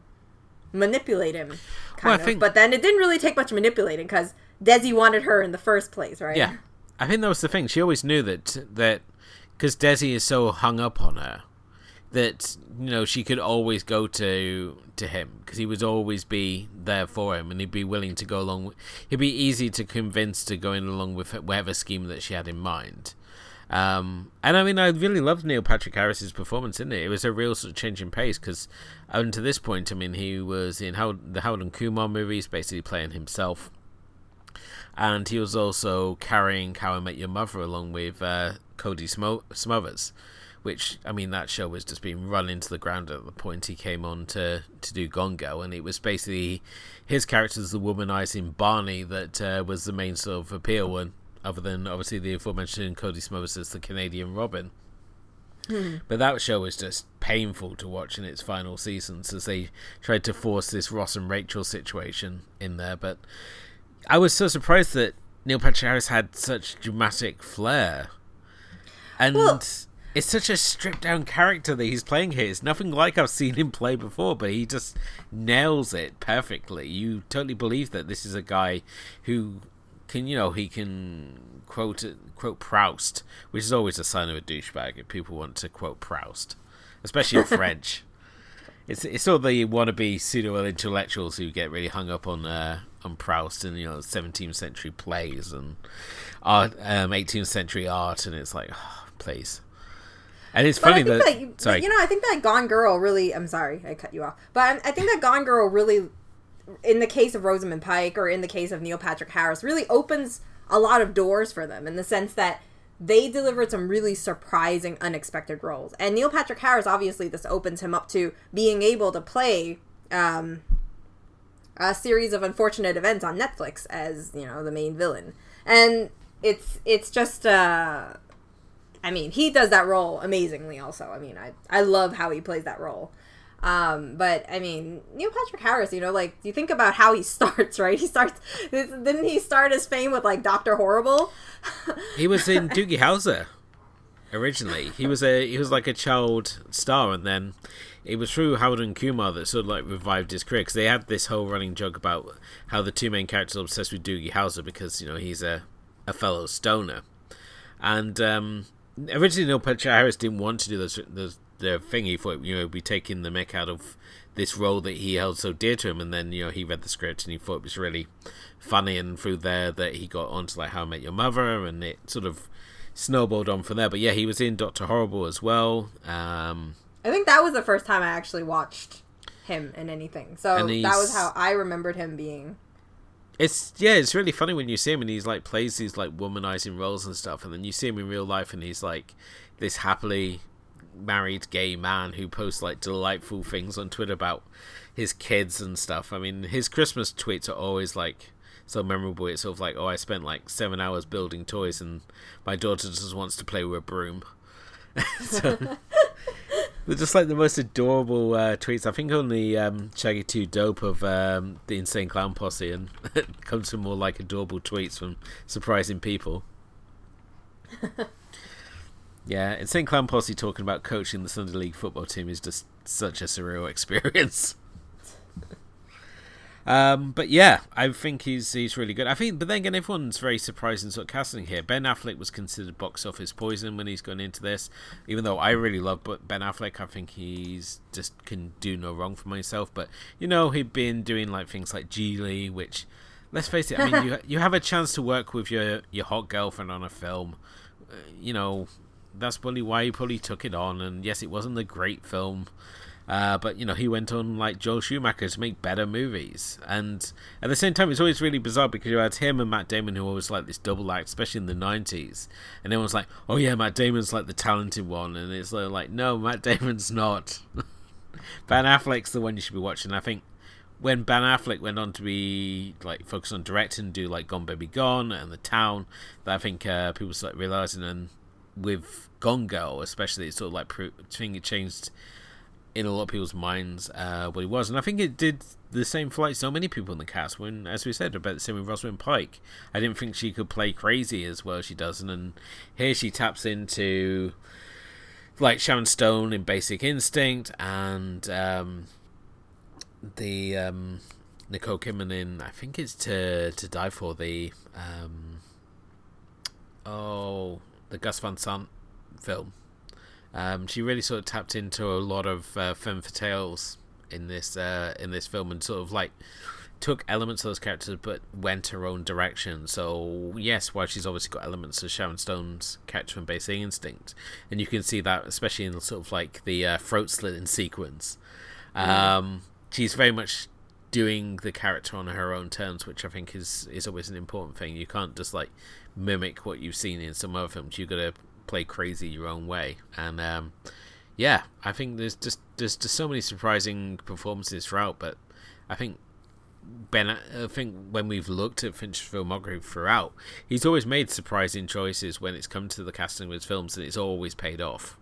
B: manipulate him. Kind well, of. Think... But then it didn't really take much manipulating because Desi wanted her in the first place, right?
A: Yeah, I think that was the thing. She always knew that that because Desi is so hung up on her that you know she could always go to to him because he would always be there for him and he'd be willing to go along with, he'd be easy to convince to going along with whatever scheme that she had in mind um, and I mean, I really loved Neil Patrick Harris's performance in it. It was a real sort of change in pace because, up to this point, I mean, he was in How- the Harold and Kumar movies, basically playing himself, and he was also carrying How I Met Your Mother along with uh, Cobie Smo- Smulders, which I mean, that show was just being run into the ground at the point he came on to to do Gone Girl, and it was basically his character as the womanizing Barney that uh, was the main sort of appeal and other than obviously the aforementioned Cobie Smulders as the Canadian Robin.
B: Hmm.
A: But that show was just painful to watch in its final seasons as they tried to force this Ross and Rachel situation in there. But I was so surprised that Neil Patrick Harris had such dramatic flair. And
B: Well-
A: it's such a stripped down character that he's playing here. It's nothing like I've seen him play before, but he just nails it perfectly. You totally believe that this is a guy who can, you know, he can quote quote Proust, which is always a sign of a douchebag if people want to quote Proust, especially in French. It's it's all the wannabe pseudo intellectuals who get really hung up on uh, on Proust and you know 17th century plays and art, um, 18th century art, and it's like, oh, please. And it's
B: But
A: funny that,
B: that, you,
A: sorry,
B: you know, I think that Gone Girl really. I'm sorry, I cut you off, but I, I think that Gone Girl really, in the case of Rosamund Pike or in the case of Neil Patrick Harris, really opens a lot of doors for them in the sense that they delivered some really surprising, unexpected roles. And Neil Patrick Harris, obviously, this opens him up to being able to play um, a series of unfortunate events on Netflix as you know the main villain, and it's it's just. Uh, I mean, he does that role amazingly. Also, I mean, I I love how he plays that role. Um, but I mean, Neil Patrick Harris, you know, like you think about how he starts, right? He starts. Didn't he start his fame with like Doctor Horrible?
A: he was in Doogie Howser originally. He was a he was like a child star, and then it was through Harold and Kumar that sort of like revived his career because they had this whole running joke about how the two main characters are obsessed with Doogie Howser because you know he's a a fellow stoner, and um, originally Neil Patrick Harris didn't want to do those those the thing. He thought you know be taking the mick out of this role that he held so dear to him, and then you know he read the script and he thought it was really funny, and through there that he got onto like How I Met Your Mother, and it sort of snowballed on from there. But yeah, he was in Doctor Horrible as well. Um,
B: I think that was the first time I actually watched him in anything. So that was how I remembered him being.
A: it's yeah, it's really funny when you see him and he's like plays these like womanizing roles and stuff, and then you see him in real life and he's like this happily married gay man who posts like delightful things on Twitter about his kids and stuff. I mean, his Christmas tweets are always like so memorable. It's sort of like, oh, I spent like seven hours building toys, and my daughter just wants to play with a broom. so, they're just like the most adorable uh, tweets. I think only um, Shaggy Two Dope of um, the Insane Clown Posse, and it comes from more like adorable tweets from surprising people. yeah, Insane Clown Posse talking about coaching the Sunday League football team is just such a surreal experience. Um, but yeah, I think he's he's really good. I think, but then again, everyone's very surprised in sort of casting here. Ben Affleck was considered box office poison when he's gone into this, even though I really love but Ben Affleck. I think he's just can do no wrong for myself. But you know, he'd been doing like things like Gigli, which let's face it, I mean, you you have a chance to work with your your hot girlfriend on a film. Uh, you know, that's probably why he probably took it on. And yes, it wasn't a great film. Uh, but you know he went on like Joel Schumacher to make better movies, and at the same time it's always really bizarre because you had him and Matt Damon who always like this double act, especially in the '90s, and everyone's like, "Oh yeah, Matt Damon's like the talented one," and it's like, no, Matt Damon's not. Ben Affleck's the one you should be watching. I think when Ben Affleck went on to be like focus on directing, do like Gone Baby Gone and The Town, that I think uh, people started realizing, and with Gone Girl especially, it sort of like I think it changed in a lot of people's minds uh, what he was, and I think it did the same for like so many people in the cast. When, as we said, about the same with Rosalind Pike, I didn't think she could play crazy as well as she does, and then here she taps into like Sharon Stone in Basic Instinct and um, the um, Nicole Kidman in I think it's to to die for the um, oh the Gus Van Sant film. Um, she really sort of tapped into a lot of uh, femme fatales in this uh, in this film and sort of like took elements of those characters but went her own direction. So yes, while she's obviously got elements of Sharon Stone's character from Basic Instinct, and you can see that especially in sort of like the uh, throat slitting sequence. Um, she's very much doing the character on her own terms, which I think is is always an important thing. You can't just like mimic what you've seen in some other films. You've got to play crazy your own way, and um, yeah, I think there's just there's just so many surprising performances throughout. But I think Ben, I think when we've looked at Fincher's filmography throughout, he's always made surprising choices when it's come to the casting of his films, and it's always paid off.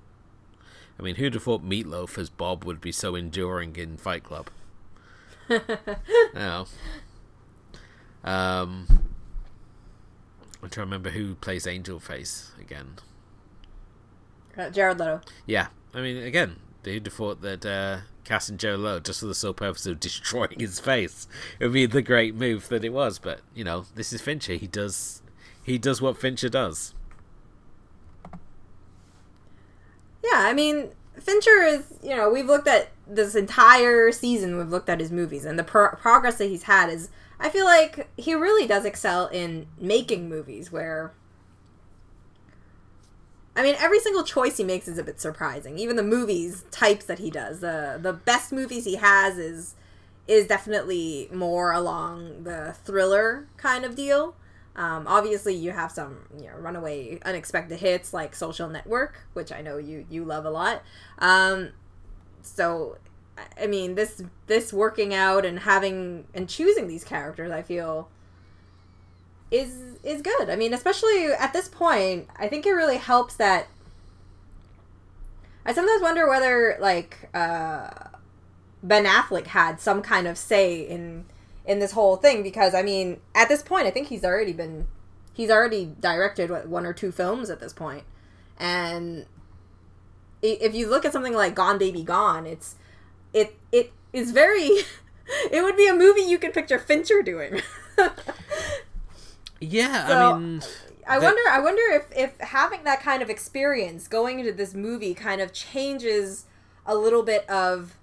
A: I mean, who'd have thought Meatloaf as Bob would be so enduring in Fight Club? no. Um, I'm trying to remember who plays Angel Face again.
B: Uh, Jared Leto.
A: Yeah, I mean, again, who'd have thought that uh, casting Joe Low just for the sole purpose of destroying his face. It would be the great move that it was, but you know, this is Fincher. He does he does what Fincher does.
B: Yeah, I mean, Fincher is, you know, we've looked at this entire season, we've looked at his movies, and the pro- progress that he's had is, I feel like he really does excel in making movies where I mean, every single choice he makes is a bit surprising. Even the movies types that he does, the the best movies he has is is definitely more along the thriller kind of deal. Um, obviously, you have some you know runaway unexpected hits like Social Network, which I know you you love a lot. Um, so, I mean, this this working out and having and choosing these characters, I feel is is good. I mean, especially at this point, I think it really helps that I sometimes wonder whether like uh, Ben Affleck had some kind of say in in this whole thing because I mean, at this point, I think he's already been he's already directed what one or two films at this point, and if you look at something like Gone Baby Gone, it's it it is very it would be a movie you could picture Fincher doing.
A: Yeah, so, I mean,
B: I wonder. I wonder if if having that kind of experience going into this movie kind of changes a little bit of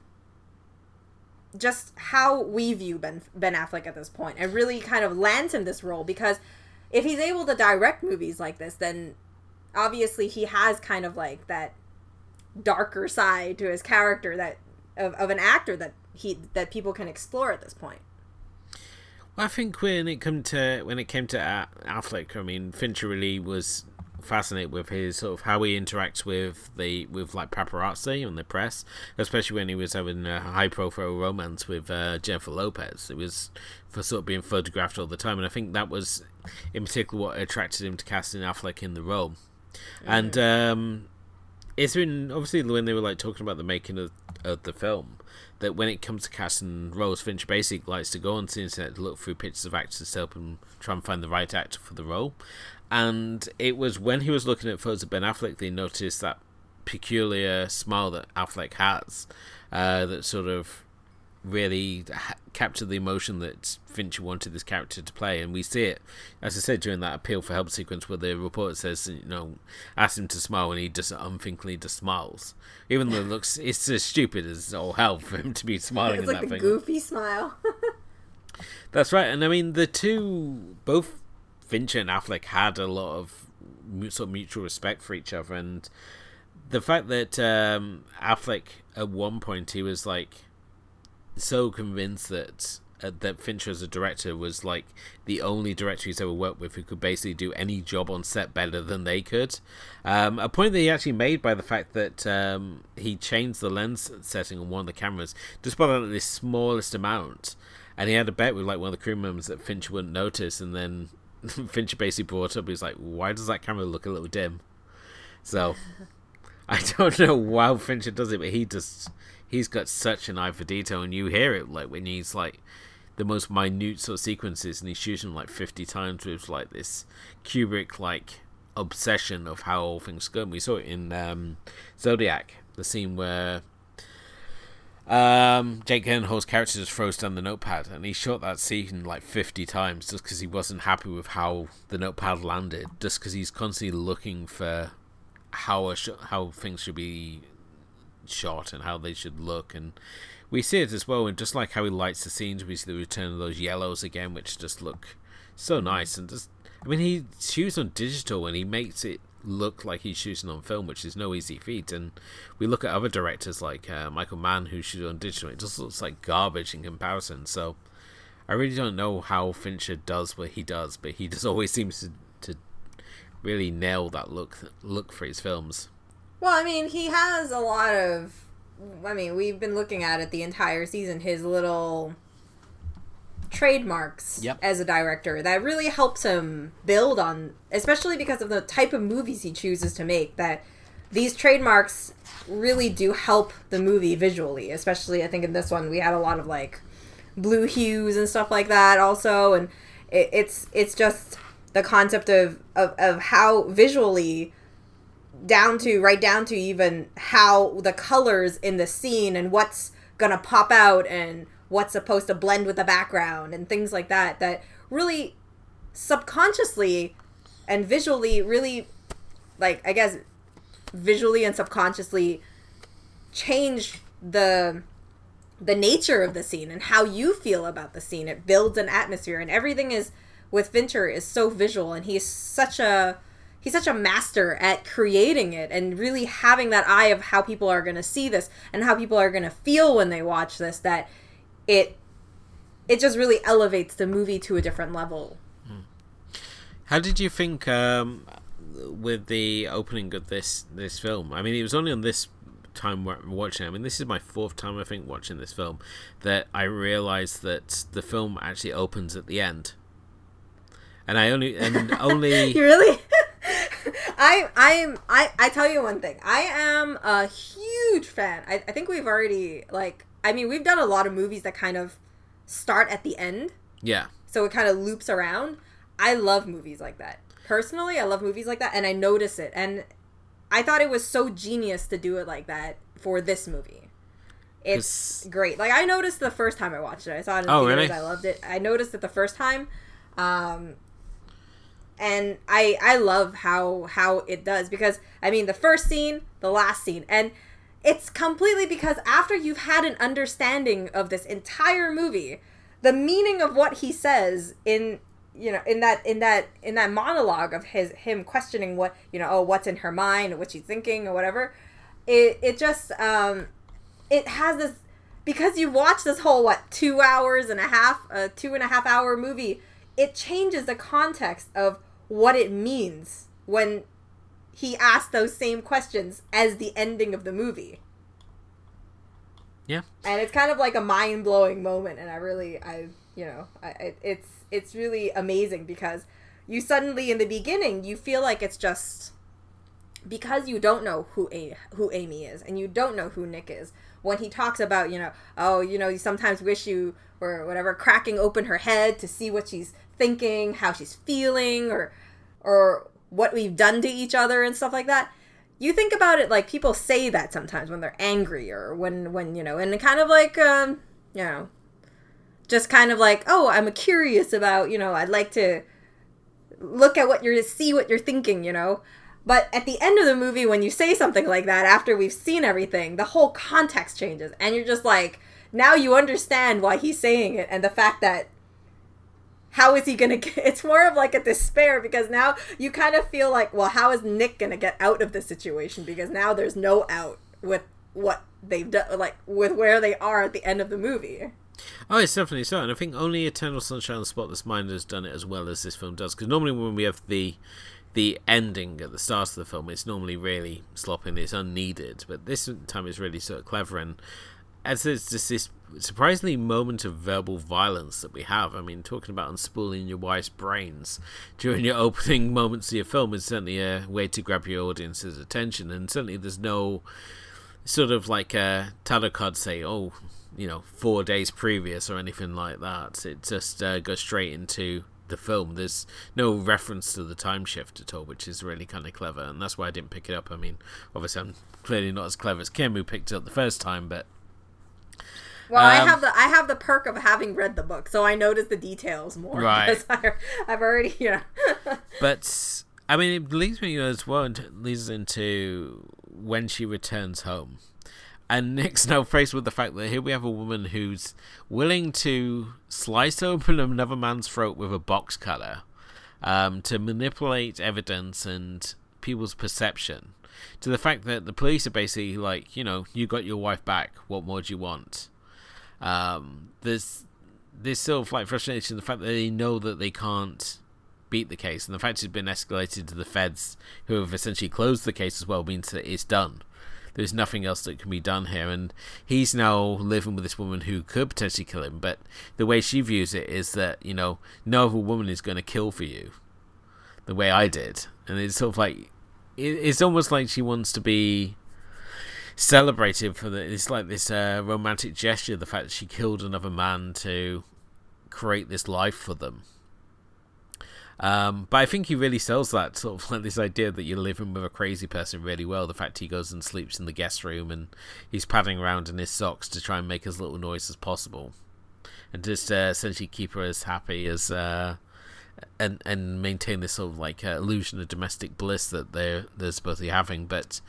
B: just how we view Ben Ben Affleck at this point, and really kind of lands him this role because if he's able to direct movies like this, then obviously he has kind of like that darker side to his character that of, of an actor that he that people can explore at this point.
A: I think when it come to when it came to Affleck, I mean Fincher really was fascinated with his sort of how he interacts with the with like paparazzi and the press, especially when he was having a high profile romance with uh, Jennifer Lopez. It was for sort of being photographed all the time, and I think that was in particular what attracted him to casting Affleck in the role. Mm-hmm. And um, it's been obviously when they were like talking about the making of, of the film that when it comes to casting roles, Finch basically likes to go onto the internet to look through pictures of actors to help him try and find the right actor for the role. And it was when he was looking at photos of Ben Affleck, they noticed that peculiar smile that Affleck has, uh, that sort of really ha- captured the emotion that Fincher wanted this character to play, and we see it, as I said, during that appeal for help sequence where the reporter says, you know, ask him to smile, and he just unthinkingly just smiles, even though it looks it's as stupid as all hell for him to be smiling.
B: It's
A: in
B: like
A: that
B: the
A: thing.
B: goofy smile.
A: That's right, and I mean the two, both Fincher and Affleck had a lot of sort of mutual respect for each other, and the fact that um, Affleck at one point he was like so convinced that uh, that Fincher as a director was like the only director he's ever worked with who could basically do any job on set better than they could. Um, a point that he actually made by the fact that um, he changed the lens setting on one of the cameras just by the smallest amount, and he had a bet with like one of the crew members that Fincher wouldn't notice, and then Fincher basically brought up, he's like, "Why does that camera look a little dim?" So. I don't know why Fincher does it, but he just he's got such an eye for detail, and you hear it like when he's like the most minute sort of sequences, and he's shooting like fifty times with like this Kubrick like obsession of how all things go. And we saw it in um, Zodiac, the scene where um, Jake Gyllenhaal's character just throws down the notepad, and he shot that scene like 50 times just because he wasn't happy with how the notepad landed, just because he's constantly looking for how sh- how things should be shot and how they should look. And we see it as well and just like how he lights the scenes we see the return of those yellows again which just look so nice. And just i mean he shoots on digital and he makes it look like he's shooting on film which is no easy feat. And we look at other directors like uh, michael mann who shoots on digital. It just looks like garbage in comparison. So i really don't know how fincher does what he does but he just always seems to, to really nail that look look for his films
B: well, I mean, he has a lot of. I mean, we've been looking at it the entire season. His little trademarks
A: Yep.
B: as a director that really helps him build on, especially because of the type of movies he chooses to make. That these trademarks really do help the movie visually, especially I think in this one we had a lot of like blue hues and stuff like that also, and it, it's it's just the concept of, of of how visually down to right down to even how the colors in the scene and what's gonna pop out and what's supposed to blend with the background and things like that that really subconsciously and visually really like i guess visually and subconsciously change the the nature of the scene and how you feel about the scene. It builds an atmosphere and everything is with fincher is so visual and he's such a he's such a master at creating it and really having that eye of how people are going to see this and how people are going to feel when they watch this that it it just really elevates the movie to a different level
A: How did you think um, with the opening of this this film? I mean, it was only on this time watching. it. I mean, this is my fourth time I think watching this film that I realized that the film actually opens at the end, and I only and only
B: you really i i'm i i tell you one thing. I am a huge fan. I, I think we've already like i mean we've done a lot of movies that kind of start at the end.
A: Yeah.
B: So it kind of loops around. I love movies like that. Personally i love movies like that and i notice it. And i thought it was so genius to do it like that for this movie. It's great. Like i noticed the first time i watched it. I saw it in
A: Oh,
B: theaters.
A: Really?
B: i loved it. I noticed it the first time. Um and i i love how how it does because i mean the first scene the last scene. And it's completely because after you've had an understanding of this entire movie the meaning of what he says in you know in that in that in that monologue of his him questioning what you know oh what's in her mind what she's thinking or whatever it it just um it has this because you watch this whole what two hours and a half a two and a half hour movie it changes the context of what it means when he asked those same questions as the ending of the movie.
A: Yeah.
B: And it's kind of like a mind-blowing moment and i really i you know I, I it's it's really amazing because you suddenly in the beginning you feel like it's just because you don't know who a who amy is and you don't know who nick is when he talks about you know oh you know you sometimes wish you were whatever cracking open her head to see what she's thinking how she's feeling or or what we've done to each other and stuff like that you think about it like people say that sometimes when they're angry or when when you know and kind of like um you know just kind of like oh i'm curious about you know i'd like to look at what you're see what you're thinking you know? But at the end of the movie when you say something like that after we've seen everything the whole context changes and you're just like now you understand why he's saying it and the fact that how is he gonna get it's more of like a despair because now you kind of feel like well how is nick gonna get out of this situation because now there's no out with what they've done like with where they are at the end of the movie
A: Oh, it's definitely so, and I think only Eternal Sunshine of the Spotless Mind has done it as well as this film does. Because normally when we have the the ending at the start of the film, it's normally really sloppy and it's unneeded. But this time it's really sort of clever, and as there's just this surprisingly moment of verbal violence that we have. I mean, talking about unspooling your wife's brains during your opening moments of your film is certainly a way to grab your audience's attention, and certainly there's no sort of like a title card say, oh, you know, four days previous or anything like that. It just uh, goes straight into the film. There's no reference to the time shift at all, which is really kind of clever, and that's why I didn't pick it up. I mean, obviously, I'm clearly not as clever as Kim, who picked it up the first time, but
B: well i
A: Um,
B: have the i have the perk of having read the book so i notice the details more
A: Right.
B: because I, i've already you know
A: but I mean, it leads me as well and leads into when she returns home. And Nick's now faced with the fact that here we have a woman who's willing to slice open another man's throat with a box cutter um, to manipulate evidence and people's perception to the fact that the police are basically like, you know, you got your wife back. What more do you want? Um, there's sort of like frustration, the fact that they know that they can't beat the case, and the fact it's been escalated to the feds, who have essentially closed the case as well, means that it's done. there's nothing else that can be done here. And he's now living with this woman who could potentially kill him, but the way she views it is that, you know, no other woman is going to kill for you the way I did. And it's sort of like, it's almost like she wants to be celebrated for the. It's like this uh, romantic gesture, the fact that she killed another man to create this life for them. Um, but I think he really sells that sort of like this idea that you're living with a crazy person really well. The fact he goes and sleeps in the guest room and he's padding around in his socks to try and make as little noise as possible, and just uh, essentially keep her as happy as uh, and and maintain this sort of like uh, illusion of domestic bliss that they're they're supposed to be having. But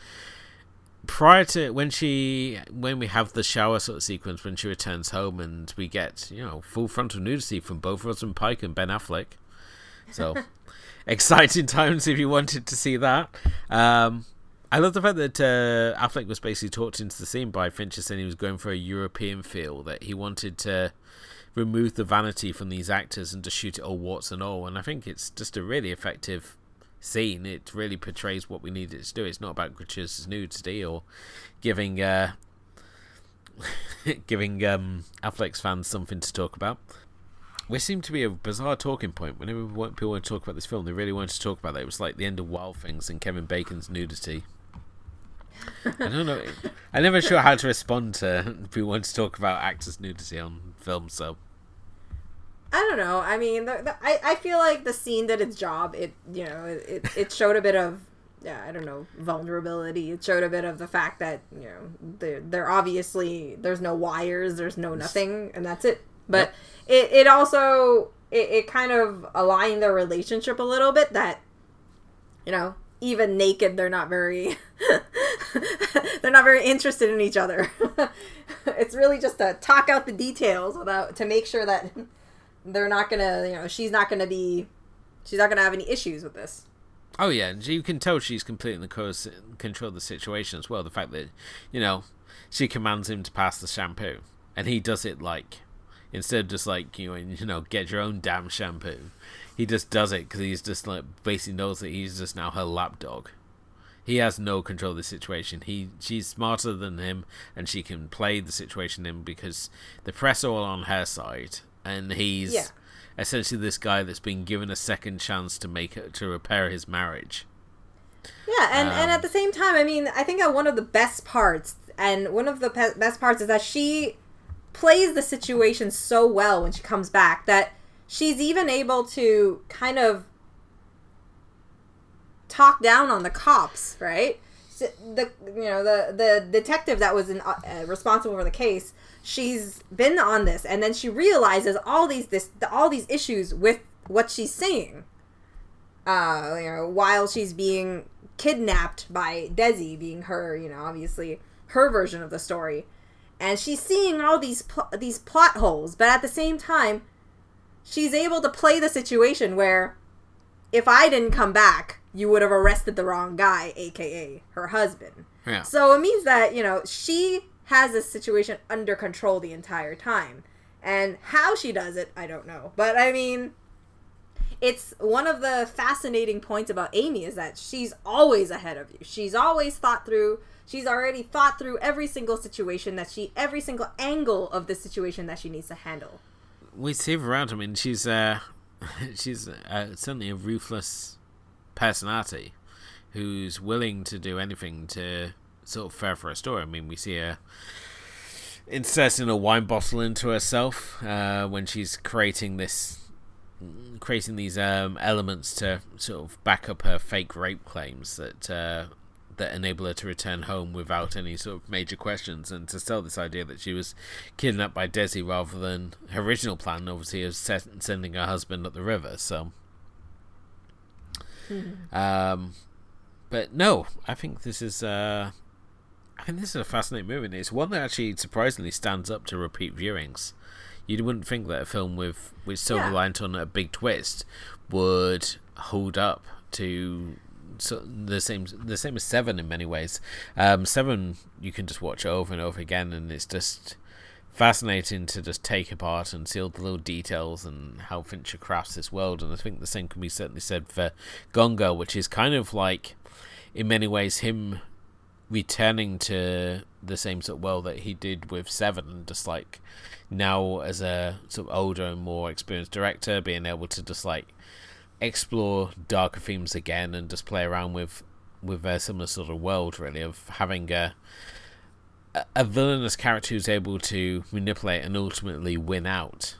A: prior to when she when we have the shower sort of sequence when she returns home and we get you know full frontal nudity from both Rosamund Pike and Ben Affleck so exciting times if you wanted to see that. Um, I love the fact that uh, Affleck was basically talked into the scene by Fincher saying he was going for a European feel, that he wanted to remove the vanity from these actors and to shoot it all warts and all. And I think it's just a really effective scene. It really portrays what we needed to do. It's not about gratuitous nudity or giving uh, giving um, Affleck's fans something to talk about We seemed to be a bizarre talking point. Whenever people want to talk about this film, they really wanted to talk about that. It was like the end of Wild Things and Kevin Bacon's nudity. I don't know. I'm never sure how to respond to people want to talk about actors' nudity on film. So
B: I don't know. I mean, the, the, I I feel like the scene did its job. It you know it it showed a bit of yeah I don't know vulnerability. It showed a bit of the fact that you know they're, they're obviously there's no wires, there's no nothing, and that's it. But yep. it, it also it, it kind of aligned their relationship a little bit that you know even naked they're not very they're not very interested in each other it's really just to talk out the details without to make sure that they're not gonna you know she's not gonna be she's not gonna have any issues with this.
A: Oh yeah and you can tell she's completely control of the situation as well the fact that you know she commands him to pass the shampoo and he does it like instead of just like you know, you know get your own damn shampoo he just does it because he's just like basically knows that he's just now her lapdog. He has no control of the situation. He she's smarter than him and she can play the situation in because the press are all on her side and he's yeah. essentially this guy that's been given a second chance to make it to repair his marriage
B: yeah and um, and at um, the same time i mean i think that one of the best parts and one of the pe- best parts is that she plays the situation so well when she comes back that she's even able to kind of talk down on the cops, right? The you know the the detective that was in, uh, responsible for the case, she's been on this, and then she realizes all these this all these issues with what she's saying. Uh, you know, while she's being kidnapped by Desi, being her, you know, obviously her version of the story, and she's seeing all these pl- these plot holes, but at the same time, she's able to play the situation where if I didn't come back, you would have arrested the wrong guy, aka her husband. Yeah. So it means that, you know, she has this situation under control the entire time. And how she does it, I don't know. But I mean, it's one of the fascinating points about Amy is that she's always ahead of you. She's always thought through She's already thought through every single situation that she, every single angle of the situation that she needs to handle.
A: We see her around. I mean, she's uh, she's uh, certainly a ruthless personality who's willing to do anything to sort of fair for a story. I mean, we see her inserting a wine bottle into herself uh, when she's creating this creating these um, elements to sort of back up her fake rape claims that uh, that enable her to return home without any sort of major questions and to sell this idea that she was kidnapped by Desi rather than her original plan, obviously, of sending her husband up the river. So, mm-hmm. um, but no, I think this is. Uh, I think this is a fascinating movie. And it's one that actually surprisingly stands up to repeat viewings. You wouldn't think that a film with with Silver yeah. on a big twist would hold up to so the same the same as Seven in many ways. Um, Seven you can just watch over and over again, and it's just fascinating to just take apart and see all the little details and how Fincher crafts this world. And I think the same can be certainly said for Gone Girl, which is kind of like, in many ways, him returning to the same sort of world that he did with Seven, and just like now as a sort of older and more experienced director, being able to just like explore darker themes again and just play around with with a similar sort of world, really, of having a a villainous character who's able to manipulate and ultimately win out.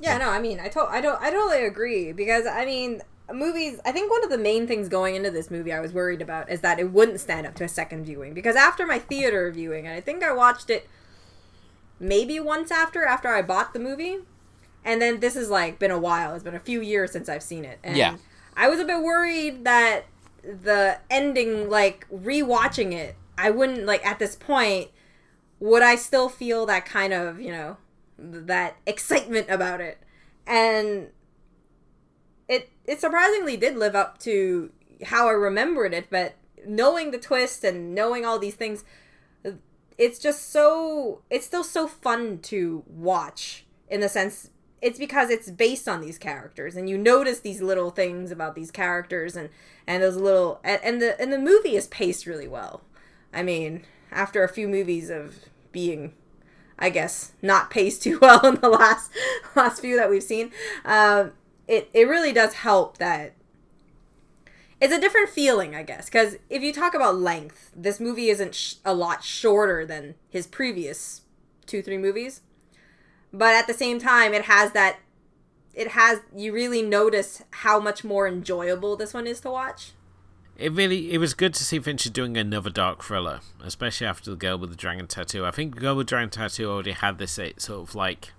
B: Yeah, no, I mean, I to- I don't I totally agree because I mean, movies I think one of the main things going into this movie I was worried about is that it wouldn't stand up to a second viewing because after my theater viewing, and I think I watched it maybe once after after I bought the movie, and then this has like been a while. It's been a few years since I've seen it. And
A: Yeah.
B: I was a bit worried that the ending like rewatching it, I wouldn't like at this point would I still feel that kind of, you know, that excitement about it. And it surprisingly did live up to how I remembered it, but knowing the twist and knowing all these things it's just so it's still so fun to watch in the sense it's because it's based on these characters and you notice these little things about these characters and and those little and, and the and the movie is paced really well. I mean after a few movies of being i guess not paced too well in the last last few that we've seen um it it really does help that it's a different feeling, I guess, because if you talk about length, this movie isn't sh- a lot shorter than his previous two, three movies. But at the same time, it has that. It has. You really notice how much more enjoyable this one is to watch.
A: It really it was good to see Fincher doing another dark thriller, especially after the Girl with the Dragon Tattoo. I think Girl with Dragon Tattoo already had this sort of like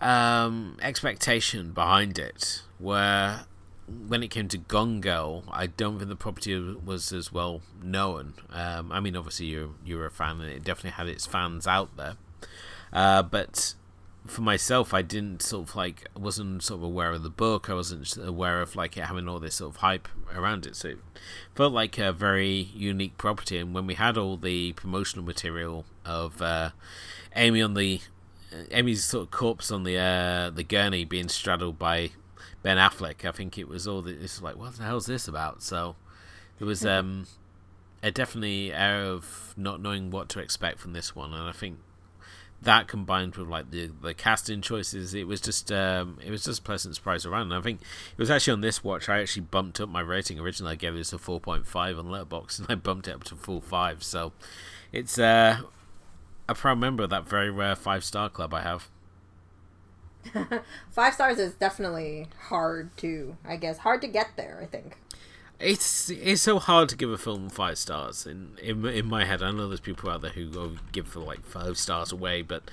A: um, expectation behind it, where when it came to Gone Girl, I don't think the property was as well known. Um, I mean, obviously you're you're a fan, and it definitely had its fans out there. Uh, but for myself, I didn't sort of like wasn't sort of aware of the book. I wasn't aware of like it having all this sort of hype around it. So it felt like a very unique property. And when we had all the promotional material of uh, Amy on the Amy's sort of corpse on the uh, the gurney being straddled by Ben Affleck, I think it was all the, it's like what the hell's this about? So it was um, a definitely air of not knowing what to expect from this one, and I think that combined with like the the casting choices, it was just um, it was just a pleasant surprise around. And I think it was actually on this watch I actually bumped up my rating. Originally, I gave it a four point five on Letterboxd, and I bumped it up to full five. So it's uh, a proud member of that very rare five star club I have.
B: Five stars is definitely hard to, I guess, hard to get there. I think.
A: It's it's so hard to give a film five stars in in, in my head. I know there's people out there who give for like five stars away, but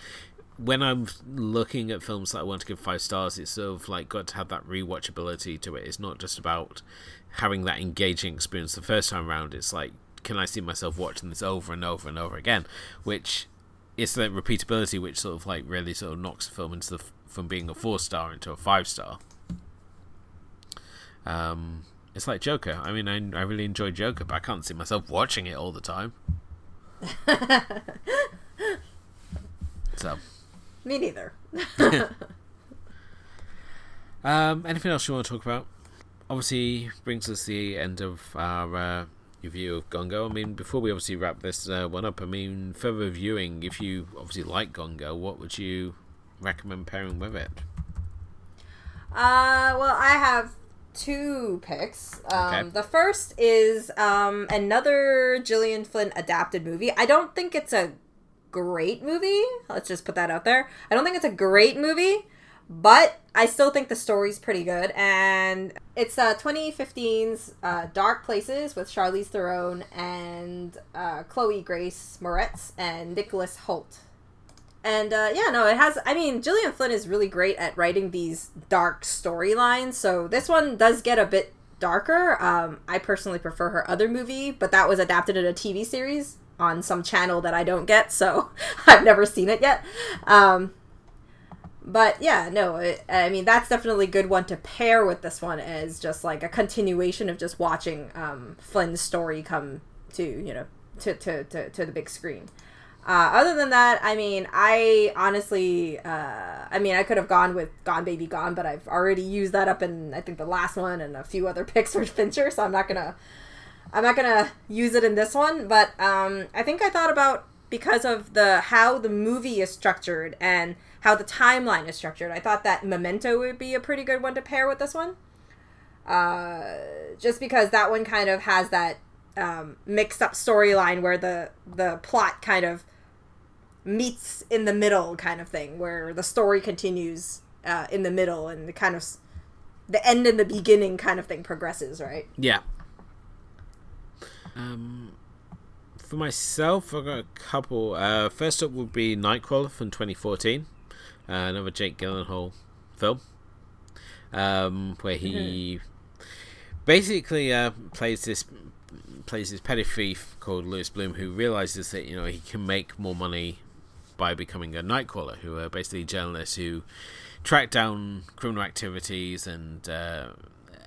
A: when I'm looking at films that I want to give five stars, it's sort of like got to have that rewatchability to it. It's not just about having that engaging experience the first time around. It's like, can I see myself watching this over and over and over again? Which it's the repeatability which sort of like really sort of knocks the film into the from being a four star into a five star. Um, it's like Joker. I mean, I, I really enjoy Joker, but I can't see myself watching it all the time. so,
B: Me neither.
A: um, anything else you want to talk about? Obviously, brings us the end of our uh, review of Gone Girl. I mean, before we obviously wrap this uh, one up, I mean, further viewing, if you obviously like Gone Girl, what would you recommend pairing with it?
B: Uh, well, I have two picks. Um,
A: Okay.
B: The first is um, another Gillian Flynn adapted movie. I don't think it's a great movie. Let's just put that out there. I don't think it's a great movie, but I still think the story's pretty good. And it's uh, 2015's uh, Dark Places with Charlize Theron and uh, Chloe Grace Moretz and Nicholas Hoult. And uh, yeah, no, it has. I mean, Gillian Flynn is really great at writing these dark storylines. So this one does get a bit darker. Um, I personally prefer her other movie, but that was adapted in a TV series on some channel that I don't get, so I've never seen it yet. Um, but yeah, no, it, I mean that's definitely a good one to pair with this one as just like a continuation of just watching um, Flynn's story come to you know to to, to, to the big screen. Uh, other than that, I mean, I honestly, uh, I mean, I could have gone with Gone Baby Gone, but I've already used that up in I think the last one and a few other picks for Fincher, so I'm not gonna, I'm not gonna use it in this one, but um, I think I thought about because of the how the movie is structured and how the timeline is structured. I thought that Memento would be a pretty good one to pair with this one. Uh, just because that one kind of has that um, mixed up storyline where the the plot kind of meets in the middle kind of thing where the story continues uh, in the middle and the kind of the end and the beginning kind of thing progresses right
A: yeah um for myself i've got a couple uh first up would be nightcrawler from 2014 uh, another jake gyllenhaal film um where he mm-hmm. basically uh plays this plays this petty thief called Louis Bloom who realizes that you know he can make more money by becoming a nightcrawler, who are basically journalists who track down criminal activities and uh,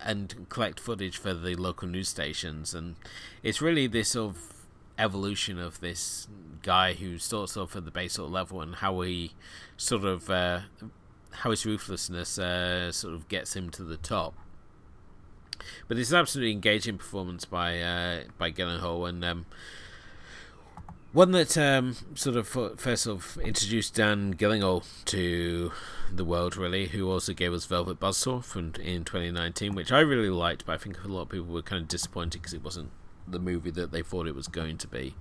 A: and collect footage for the local news stations. And it's really this sort of evolution of this guy who starts off at the base sort of level and how he sort of uh, how his ruthlessness uh, sort of gets him to the top. But it's an absolutely engaging performance by uh, by Gyllenhaal, and um, one that um, sort of first of introduced Dan Gillinghall to the world, really, who also gave us Velvet Buzzsaw from in 2019, which I really liked, but I think a lot of people were kind of disappointed because it wasn't the movie that they thought it was going to be.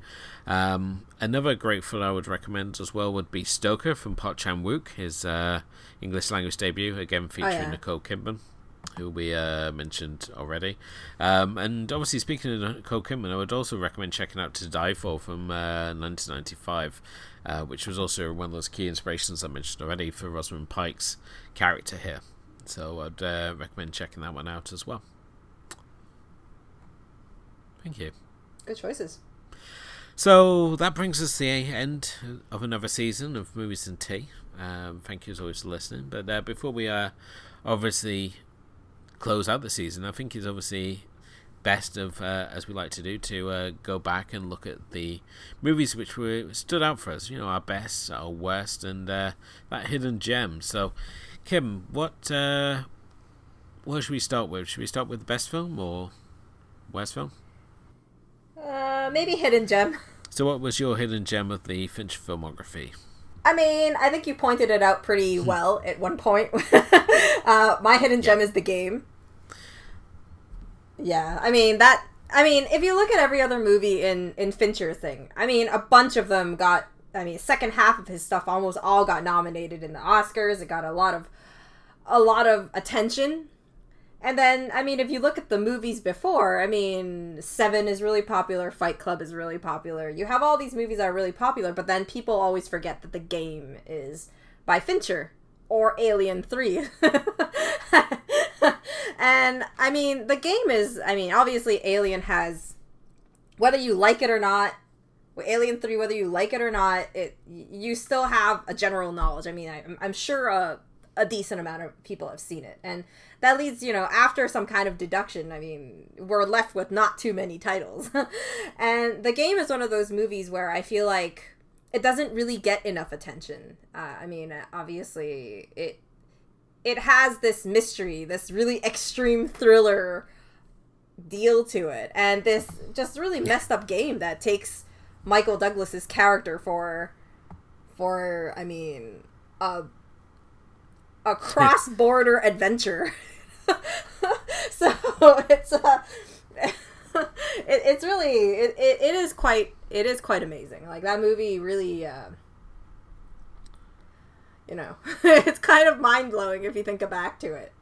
A: Um, another great film I would recommend as well would be Stoker from Park Chan Wook, his uh, English language debut, again featuring oh, yeah. Nicole Kidman who we uh, mentioned already. Um, and obviously, speaking of Nicole Kidman, I would also recommend checking out To Die For from uh, 1995, uh, which was also one of those key inspirations I mentioned already for Rosamund Pike's character here. So I'd uh, recommend checking that one out as well. Thank you.
B: Good choices.
A: So that brings us to the end of another season of Movies and Tea. Um, thank you as always for listening. But uh, before we uh, obviously close out the season, I think it's obviously best of uh, as we like to do to uh, go back and look at the movies which were stood out for us. You know, our best, our worst, and uh, that hidden gem. So, Kim, what uh, what should we start with? Should we start with the best film or worst film?
B: Uh, maybe hidden gem.
A: So, what was your hidden gem of the Fincher filmography?
B: I mean, I think you pointed it out pretty hmm. well at one point. uh, my hidden gem yeah. is the game. Yeah, I mean that. I mean, if you look at every other movie in in Fincher thing, I mean, a bunch of them got. I mean, second half of his stuff almost all got nominated in the Oscars. It got a lot of a lot of attention. And then, I mean, if you look at the movies before, I mean, Seven is really popular, Fight Club is really popular. You have all these movies that are really popular, but then people always forget that the game is by Fincher or Alien 3. and I mean, the game is, I mean, obviously, Alien has, whether you like it or not, Alien 3, whether you like it or not, it you still have a general knowledge. I mean, I, I'm sure a, a decent amount of people have seen it. And that leads, you know, after some kind of deduction, I mean, we're left with not too many titles. and the game is one of those movies where I feel like it doesn't really get enough attention. Uh, I mean, obviously, it it has this mystery, this really extreme thriller deal to it, and this just really messed up game that takes Michael Douglas's character for for I mean a a cross border adventure. so it's uh, it, it's really it, it, it is quite it is quite amazing. Like that movie really uh, you know, it's kind of mind blowing if you think back to it.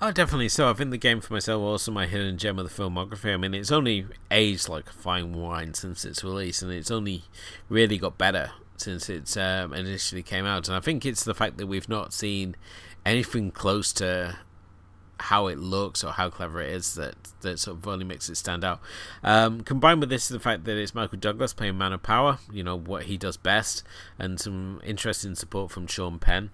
A: Oh, definitely so. I've been the game for myself, also my hidden gem of the filmography. I mean, it's only aged like fine wine since its release, and it's only really got better since it um, initially came out. And I think it's the fact that we've not seen anything close to how it looks or how clever it is that that sort of only makes it stand out. Um, combined with this, the fact that it's Michael Douglas playing Man of Power, you know what he does best, and some interesting support from Sean Penn.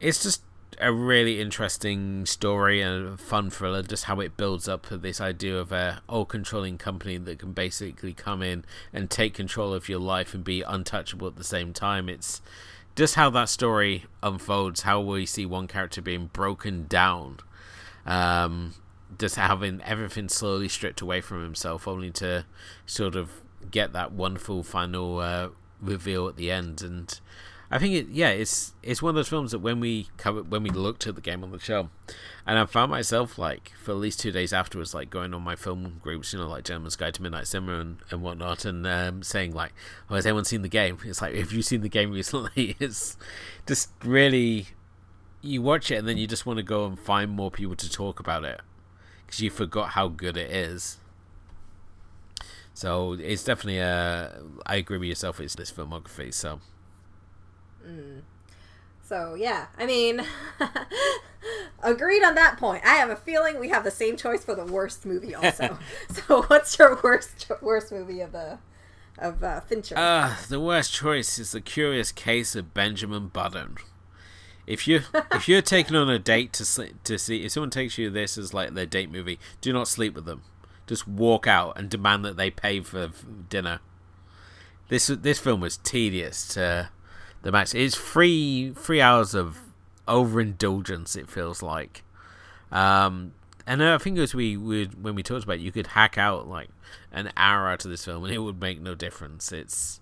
A: It's just a really interesting story and a fun thriller. Just how it builds up this idea of a all-controlling company that can basically come in and take control of your life and be untouchable at the same time. It's just how that story unfolds. How we see one character being broken down um, just having everything slowly stripped away from himself, only to sort of get that wonderful final uh, reveal at the end. And I think it, yeah, it's it's one of those films that when we covered, when we looked at the game on the show, and I found myself like for at least two days afterwards, like going on my film groups, you know, like Gentleman's Guide to Midnight Cinema and, and whatnot, and um, saying like, "Oh, has anyone seen the game?" It's like, "Have you seen the game recently?" it's just really, you watch it and then you just want to go and find more people to talk about it because you forgot how good it is. So it's definitely a. I agree with yourself. It's this filmography. So.
B: Mm. So yeah, I mean, agreed on that point. I have a feeling we have the same choice for the worst movie also. so what's your worst worst movie of the of uh, Fincher?
A: Uh, the worst choice is the Curious Case of Benjamin Button. If you if you're taking on a date to sleep, to see if someone takes you this as like their date movie, do not sleep with them. Just walk out and demand that they pay for dinner. This this film was tedious to the match. It's three three hours of overindulgence. It feels like, um, and I think as we would when we talked about, it, you could hack out like an hour out of this film, and it would make no difference. It's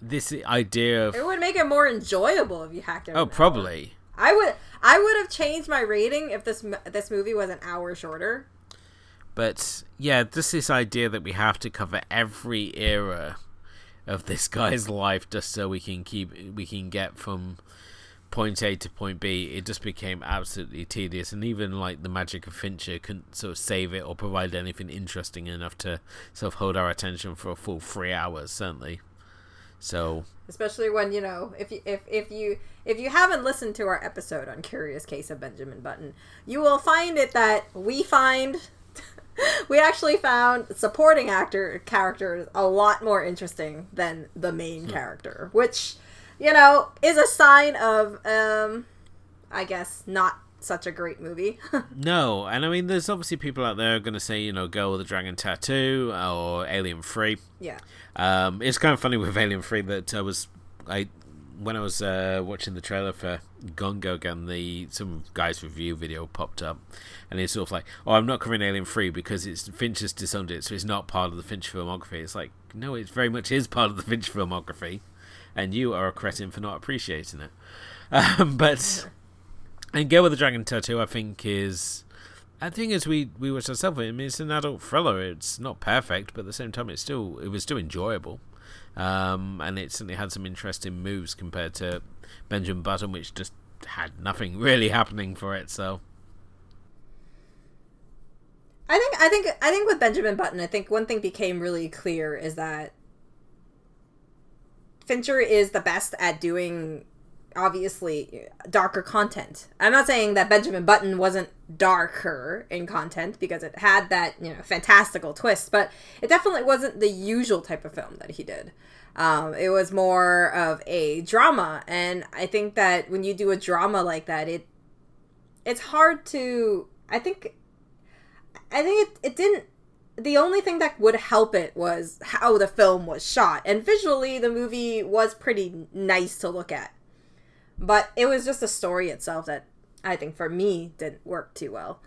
A: this idea of
B: it would make it more enjoyable if you hacked it.
A: Oh, probably.
B: I would I would have changed my rating if this this movie was an hour shorter.
A: But yeah, just this idea that we have to cover every era of this guy's life just so we can keep we can get from point A to point B, it just became absolutely tedious. And even like the magic of Fincher couldn't sort of save it or provide anything interesting enough to sort of hold our attention for a full three hours, certainly. So
B: especially when you know if you if, if you if you haven't listened to our episode on Curious Case of Benjamin Button, you will find it that we find we actually found supporting actor characters a lot more interesting than the main hmm. character, which you know is a sign of um I guess not such a great movie.
A: no, and I mean, there's obviously people out there going to say, you know, Girl with a Dragon Tattoo or Alien Three.
B: Yeah.
A: Um, it's kind of funny with Alien Three that I was, I, when I was uh, watching the trailer for Girl again, the some guy's review video popped up, and he's sort of like, "Oh, I'm not covering Alien Three because it's Fincher has disowned it, so it's not part of the Fincher filmography." It's like, no, it very much is part of the Fincher filmography, and you are a cretin for not appreciating it. Um, but and Girl with the Dragon Tattoo, I think, is. I think as we we watched ourselves, I mean, it's an adult thriller. It's not perfect, but at the same time, it's still it was still enjoyable, um, and it certainly had some interesting moves compared to Benjamin Button, which just had nothing really happening for it. So,
B: I think I think I think with Benjamin Button, I think one thing became really clear is that Fincher is the best at doing obviously darker content. I'm not saying that Benjamin Button wasn't darker in content because it had that, you know, fantastical twist, but it definitely wasn't the usual type of film that he did. Um, it was more of a drama, and I think that when you do a drama like that, it it's hard to. I think, I think it, it didn't. The only thing that would help it was how the film was shot, and visually, the movie was pretty nice to look at but it was just the story itself that I think for me didn't work too well.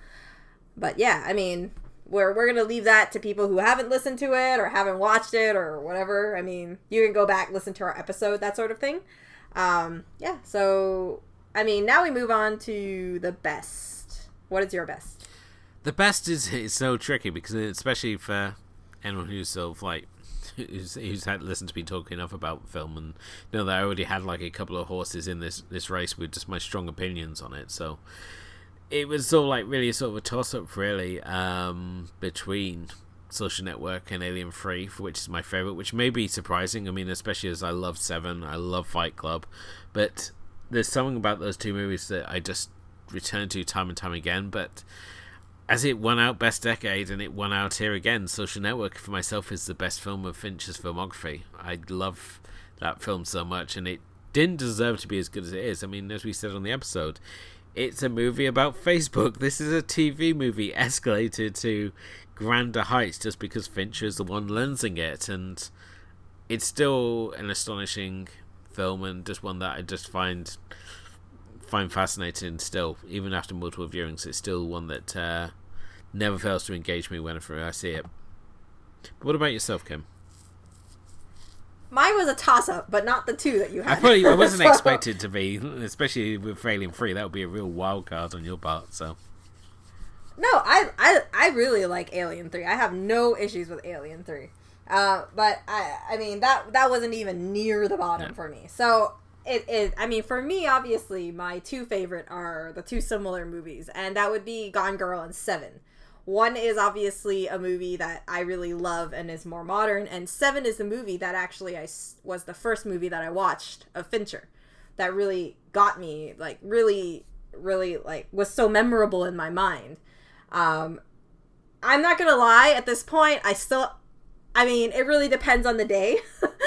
B: But yeah, I mean, we're we're gonna leave that to people who haven't listened to it or haven't watched it or whatever. I mean, you can go back listen to our episode, that sort of thing. Um, yeah. So I mean, now we move on to the best. What is your best?
A: The best is is so tricky because especially for anyone who's sort of like who's, who's had listened to me talk enough about film and know that I already had like a couple of horses in this this race with just my strong opinions on it. So it was of like really sort of a toss up really um, between Social Network and Alien Three, which is my favorite, which may be surprising. I mean, especially as I love Seven, I love Fight Club, but there's something about those two movies that I just return to time and time again. But as it won out Best Decade and it won out here again, Social Network for myself is the best film of Fincher's filmography. I love that film so much, and it didn't deserve to be as good as it is. I mean, as we said on the episode, it's a movie about Facebook. This is a TV movie escalated to grander heights just because Fincher is the one lensing it, and it's still an astonishing film and just one that I just find find fascinating still, even after multiple viewings. It's still one that uh, never fails to engage me whenever I see it. But what about yourself, Kim?
B: Mine was a toss up, but not the two that you had.
A: I probably I wasn't
B: So-
A: expected to be, especially with Alien Three. That would be a real wild card on your part. So
B: No, I, I I really like Alien Three. I have no issues with Alien Three, uh, but I I mean that that wasn't even near the bottom
A: Yeah.
B: for me. So it is. I mean, for me, obviously, my two favorite are the two similar movies, and that would be Gone Girl and Seven. One is obviously a movie that I really love and is more modern, and Seven is the movie that actually I was the first movie that I watched of Fincher that really got me, like really, really like was so memorable in my mind. Um, I'm not gonna lie. At this point, I still, I mean, it really depends on the day.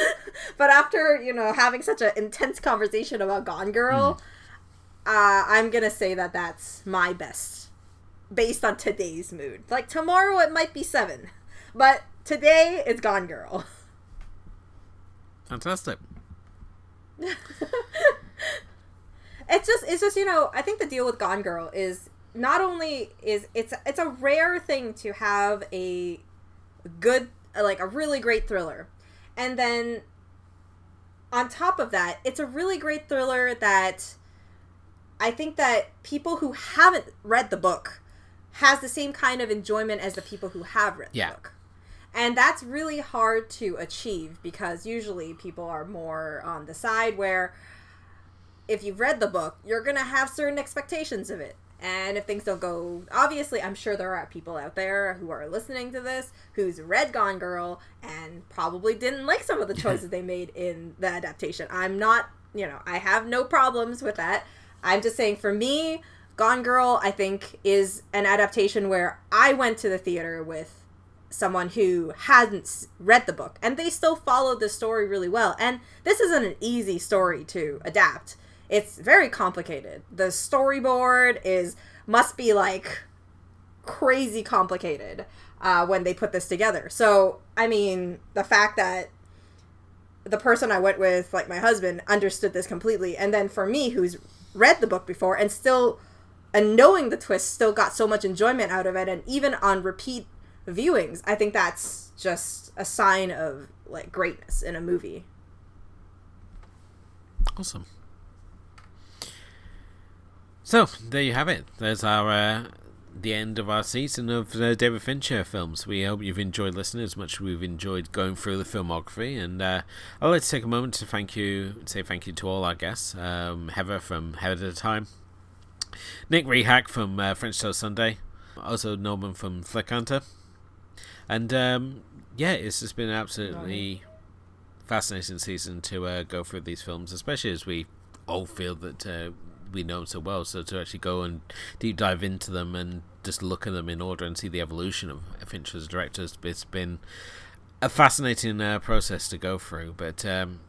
B: but after you know having such an intense conversation about Gone Girl, uh, I'm gonna say that that's my best based on today's mood. Like tomorrow, it might be seven, but today it's Gone Girl.
A: fantastic.
B: it's just it's just you know i think the deal with gone girl is not only is it's it's a rare thing to have a good like a really great thriller and then on top of that it's a really great thriller that i think that people who haven't read the book has the same kind of enjoyment as the people who have read
A: Yeah.
B: the book and that's really hard to achieve because usually people are more on the side where if you've read the book, you're gonna have certain expectations of it. And if things don't go, obviously, I'm sure there are people out there who are listening to this who's read Gone Girl and probably didn't like some of the choices they made in the adaptation. I'm not, you know, I have no problems with that. I'm just saying, for me, Gone Girl, I think, is an adaptation where I went to the theater with someone who hadn't read the book and they still followed the story really well and this isn't an easy story to adapt it's very complicated. The storyboard is must be like crazy complicated uh, when they put this together. So i mean the fact that the person i went with like my husband understood this completely and then for me who's read the book before and still and knowing the twist still got so much enjoyment out of it and even on repeat viewings i think that's just a sign of like greatness in a movie.
A: Awesome. So there you have it. There's our uh, the end of our season of uh, David Fincher films. We hope you've enjoyed listening as much as we've enjoyed going through the filmography. And uh, I'd like to take a moment to thank you, say thank you to all our guests. Um, Heather from Head at a Time, Nick Rehak from uh, French Toast Sunday, also Norman from Flick Hunter. And um, yeah, it's just been an absolutely fascinating season to uh, go through these films, especially as we all feel that uh, we know them so well. So to actually go and deep dive into them and just look at them in order and see the evolution of Fincher as a director, it's- been a fascinating uh, process to go through. But um,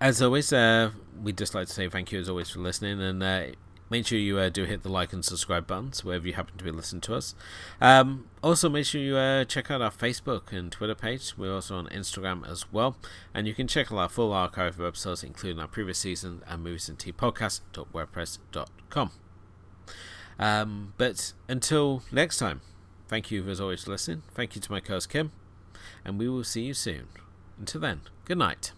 A: as always, uh, we'd just like to say thank you as always for listening and. Uh, Make sure you uh, do hit the like and subscribe buttons wherever you happen to be listening to us. Um, also, make sure you uh, check out our Facebook and Twitter page. We're also on Instagram as well. And you can check out our full archive of episodes, including our previous season and movies and tea podcast.wordpress.com. Um, but until next time, thank you as always for listening. Thank you to my co host Kim. And we will see you soon. Until then, good night.